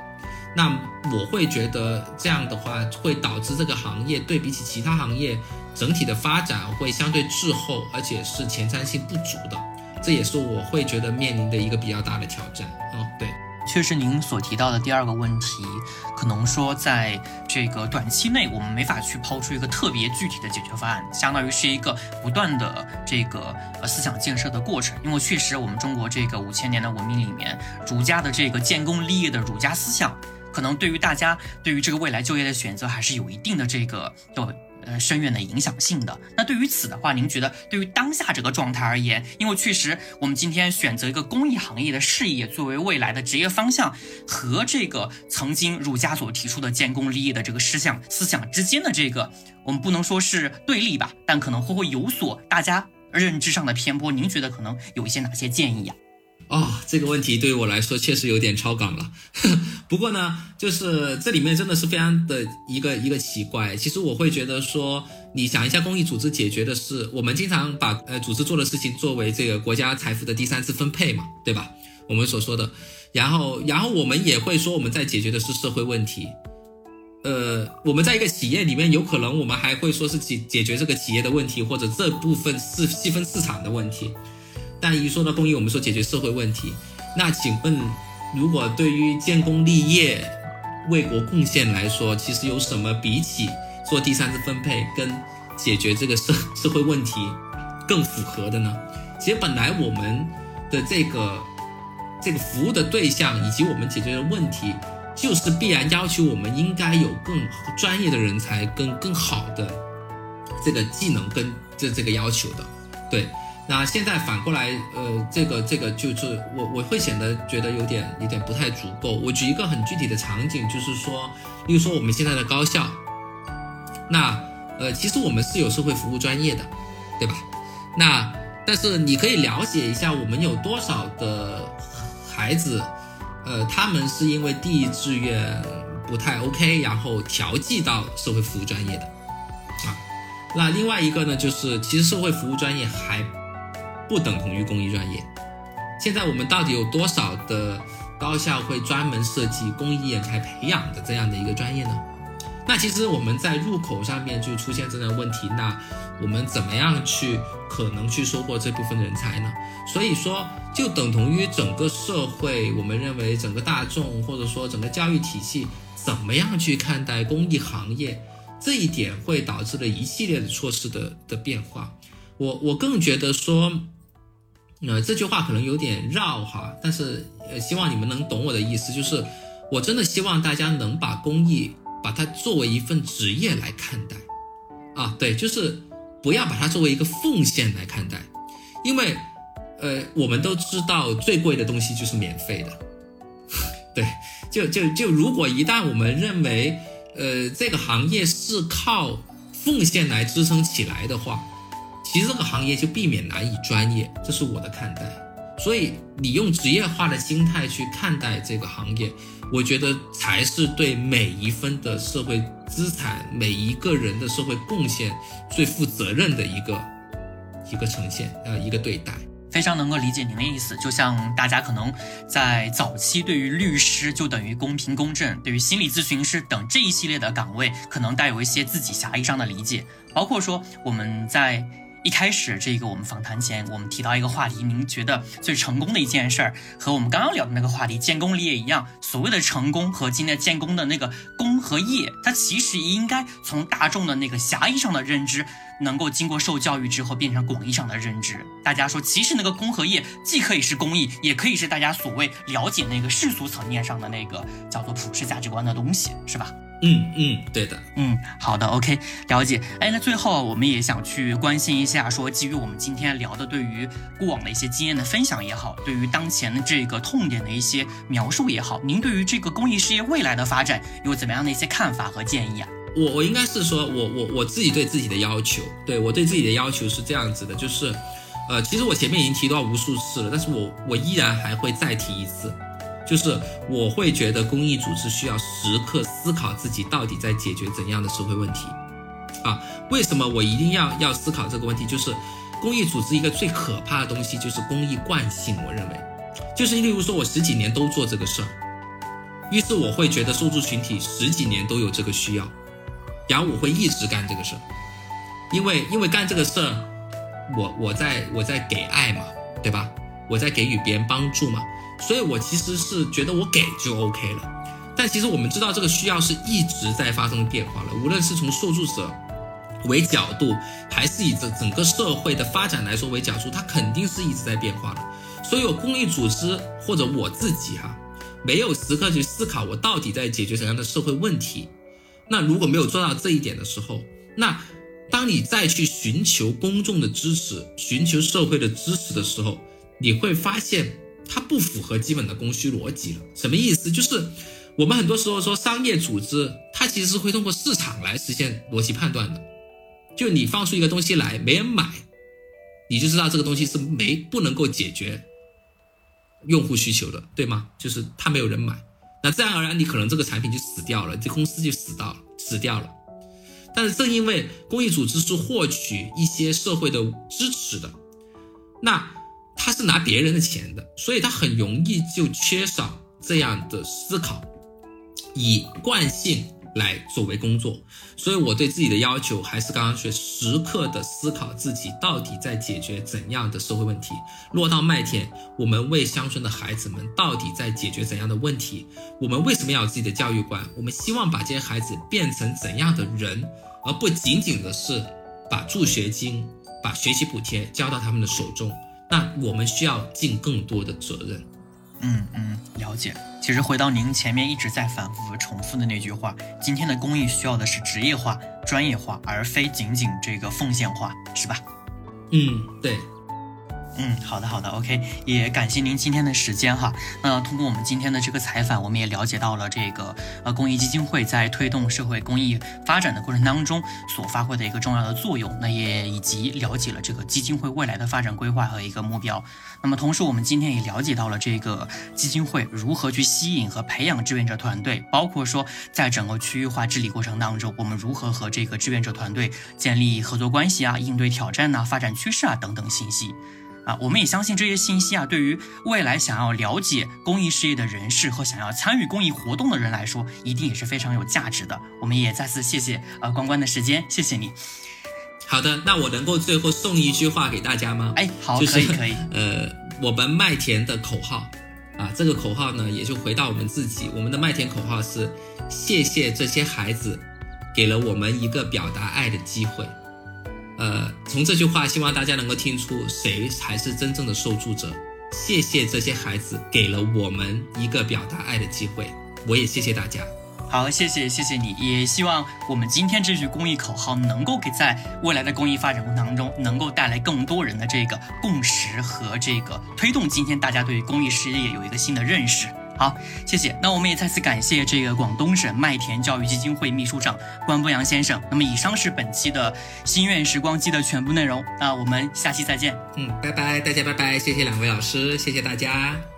那我会觉得这样的话，会导致这个行业对比起其他行业整体的发展会相对滞后，而且是前瞻性不足的。这也是我会觉得面临的一个比较大的挑战。嗯，对。确实，您所提到的第二个问题，可能说在这个短期内，我们没法去抛出一个特别具体的解决方案，相当于是一个不断的这个呃思想建设的过程。因为确实，我们中国这个五千年的文明里面，儒家的这个建功立业的儒家思想，可能对于大家对于这个未来就业的选择，还是有一定的这个的。呃，深远的影响性的。那对于此的话，您觉得对于当下这个状态而言，因为确实我们今天选择一个公益行业的事业作为未来的职业方向，和这个曾经儒家所提出的建功立业的这个思想思想之间的这个，我们不能说是对立吧，但可能会会有所大家认知上的偏颇。您觉得可能有一些哪些建议呀？哦，这个问题对于我来说确实有点超纲了。[laughs] 不过呢，就是这里面真的是非常的一个一个奇怪。其实我会觉得说，你想一下，公益组织解决的是我们经常把呃组织做的事情作为这个国家财富的第三次分配嘛，对吧？我们所说的，然后然后我们也会说我们在解决的是社会问题。呃，我们在一个企业里面，有可能我们还会说是解解决这个企业的问题，或者这部分是细分市场的问题。但一说到公益，我们说解决社会问题，那请问，如果对于建功立业、为国贡献来说，其实有什么比起做第三次分配跟解决这个社 [laughs] 社会问题更符合的呢？其实本来我们的这个这个服务的对象以及我们解决的问题，就是必然要求我们应该有更专业的人才跟更好的这个技能跟这这个要求的，对。那现在反过来，呃，这个这个就是我我会显得觉得有点有点不太足够。我举一个很具体的场景，就是说，例如说我们现在的高校，那呃，其实我们是有社会服务专业的，对吧？那但是你可以了解一下，我们有多少的孩子，呃，他们是因为第一志愿不太 OK，然后调剂到社会服务专业的，啊，那另外一个呢，就是其实社会服务专业还不等同于公益专业。现在我们到底有多少的高校会专门设计公益人才培养的这样的一个专业呢？那其实我们在入口上面就出现这样的问题，那我们怎么样去可能去收获这部分人才呢？所以说，就等同于整个社会，我们认为整个大众或者说整个教育体系怎么样去看待公益行业，这一点会导致了一系列的措施的的变化。我我更觉得说。呃，这句话可能有点绕哈，但是呃，希望你们能懂我的意思，就是我真的希望大家能把公益把它作为一份职业来看待，啊，对，就是不要把它作为一个奉献来看待，因为呃，我们都知道最贵的东西就是免费的，[laughs] 对，就就就如果一旦我们认为呃这个行业是靠奉献来支撑起来的话。其实这个行业就避免难以专业，这是我的看待。所以你用职业化的心态去看待这个行业，我觉得才是对每一分的社会资产、每一个人的社会贡献最负责任的一个一个呈现，呃，一个对待。非常能够理解您的意思。就像大家可能在早期对于律师就等于公平公正，对于心理咨询师等这一系列的岗位，可能带有一些自己狭义上的理解，包括说我们在。一开始这个我们访谈前，我们提到一个话题，您觉得最成功的一件事儿，和我们刚刚聊的那个话题建功立业一样。所谓的成功和今天建功的那个功和业，它其实应该从大众的那个狭义上的认知，能够经过受教育之后变成广义上的认知。大家说，其实那个公和业既可以是公益，也可以是大家所谓了解那个世俗层面上的那个叫做普世价值观的东西，是吧？嗯嗯，对的，嗯，好的，OK，了解。哎，那最后我们也想去关心一下，说基于我们今天聊的对于过往的一些经验的分享也好，对于当前的这个痛点的一些描述也好，您对于这个公益事业未来的发展有怎么样的一些看法和建议啊？我我应该是说，我我我自己对自己的要求，对我对自己的要求是这样子的，就是，呃，其实我前面已经提到无数次了，但是我我依然还会再提一次。就是我会觉得公益组织需要时刻思考自己到底在解决怎样的社会问题，啊，为什么我一定要要思考这个问题？就是公益组织一个最可怕的东西就是公益惯性，我认为，就是例如说我十几年都做这个事儿，于是我会觉得受助群体十几年都有这个需要，然后我会一直干这个事儿，因为因为干这个事儿，我我在我在给爱嘛，对吧？我在给予别人帮助嘛。所以，我其实是觉得我给就 OK 了，但其实我们知道这个需要是一直在发生变化了。无论是从受助者为角度，还是以整整个社会的发展来说为角度，它肯定是一直在变化的。所以，有公益组织或者我自己哈，没有时刻去思考我到底在解决什么样的社会问题。那如果没有做到这一点的时候，那当你再去寻求公众的支持、寻求社会的支持的时候，你会发现。它不符合基本的供需逻辑了，什么意思？就是我们很多时候说商业组织，它其实是会通过市场来实现逻辑判断的。就你放出一个东西来，没人买，你就知道这个东西是没不能够解决用户需求的，对吗？就是它没有人买，那自然而然你可能这个产品就死掉了，这公司就死到了，死掉了。但是正因为公益组织是获取一些社会的支持的，那。他是拿别人的钱的，所以他很容易就缺少这样的思考，以惯性来作为工作。所以我对自己的要求还是刚刚说，时刻的思考自己到底在解决怎样的社会问题。落到麦田，我们为乡村的孩子们到底在解决怎样的问题？我们为什么要有自己的教育观？我们希望把这些孩子变成怎样的人，而不仅仅的是把助学金、把学习补贴交到他们的手中。那我们需要尽更多的责任。嗯嗯，了解。其实回到您前面一直在反复重复的那句话，今天的公益需要的是职业化、专业化，而非仅仅这个奉献化，是吧？嗯，对。嗯，好的好的，OK，也感谢您今天的时间哈。那通过我们今天的这个采访，我们也了解到了这个呃公益基金会在推动社会公益发展的过程当中所发挥的一个重要的作用。那也以及了解了这个基金会未来的发展规划和一个目标。那么同时，我们今天也了解到了这个基金会如何去吸引和培养志愿者团队，包括说在整个区域化治理过程当中，我们如何和这个志愿者团队建立合作关系啊，应对挑战呐，发展趋势啊等等信息。啊，我们也相信这些信息啊，对于未来想要了解公益事业的人士和想要参与公益活动的人来说，一定也是非常有价值的。我们也再次谢谢呃关关的时间，谢谢你。好的，那我能够最后送一句话给大家吗？哎，好，就是可以可以。[laughs] 呃，我们麦田的口号啊，这个口号呢，也就回到我们自己，我们的麦田口号是：谢谢这些孩子，给了我们一个表达爱的机会。呃，从这句话，希望大家能够听出谁才是真正的受助者。谢谢这些孩子给了我们一个表达爱的机会，我也谢谢大家。好，谢谢谢谢你，也希望我们今天这句公益口号能够给在未来的公益发展过程当中，能够带来更多人的这个共识和这个推动。今天大家对于公益事业有一个新的认识。好，谢谢。那我们也再次感谢这个广东省麦田教育基金会秘书长关博洋先生。那么以上是本期的心愿时光机的全部内容。那我们下期再见。嗯，拜拜，大家拜拜，谢谢两位老师，谢谢大家。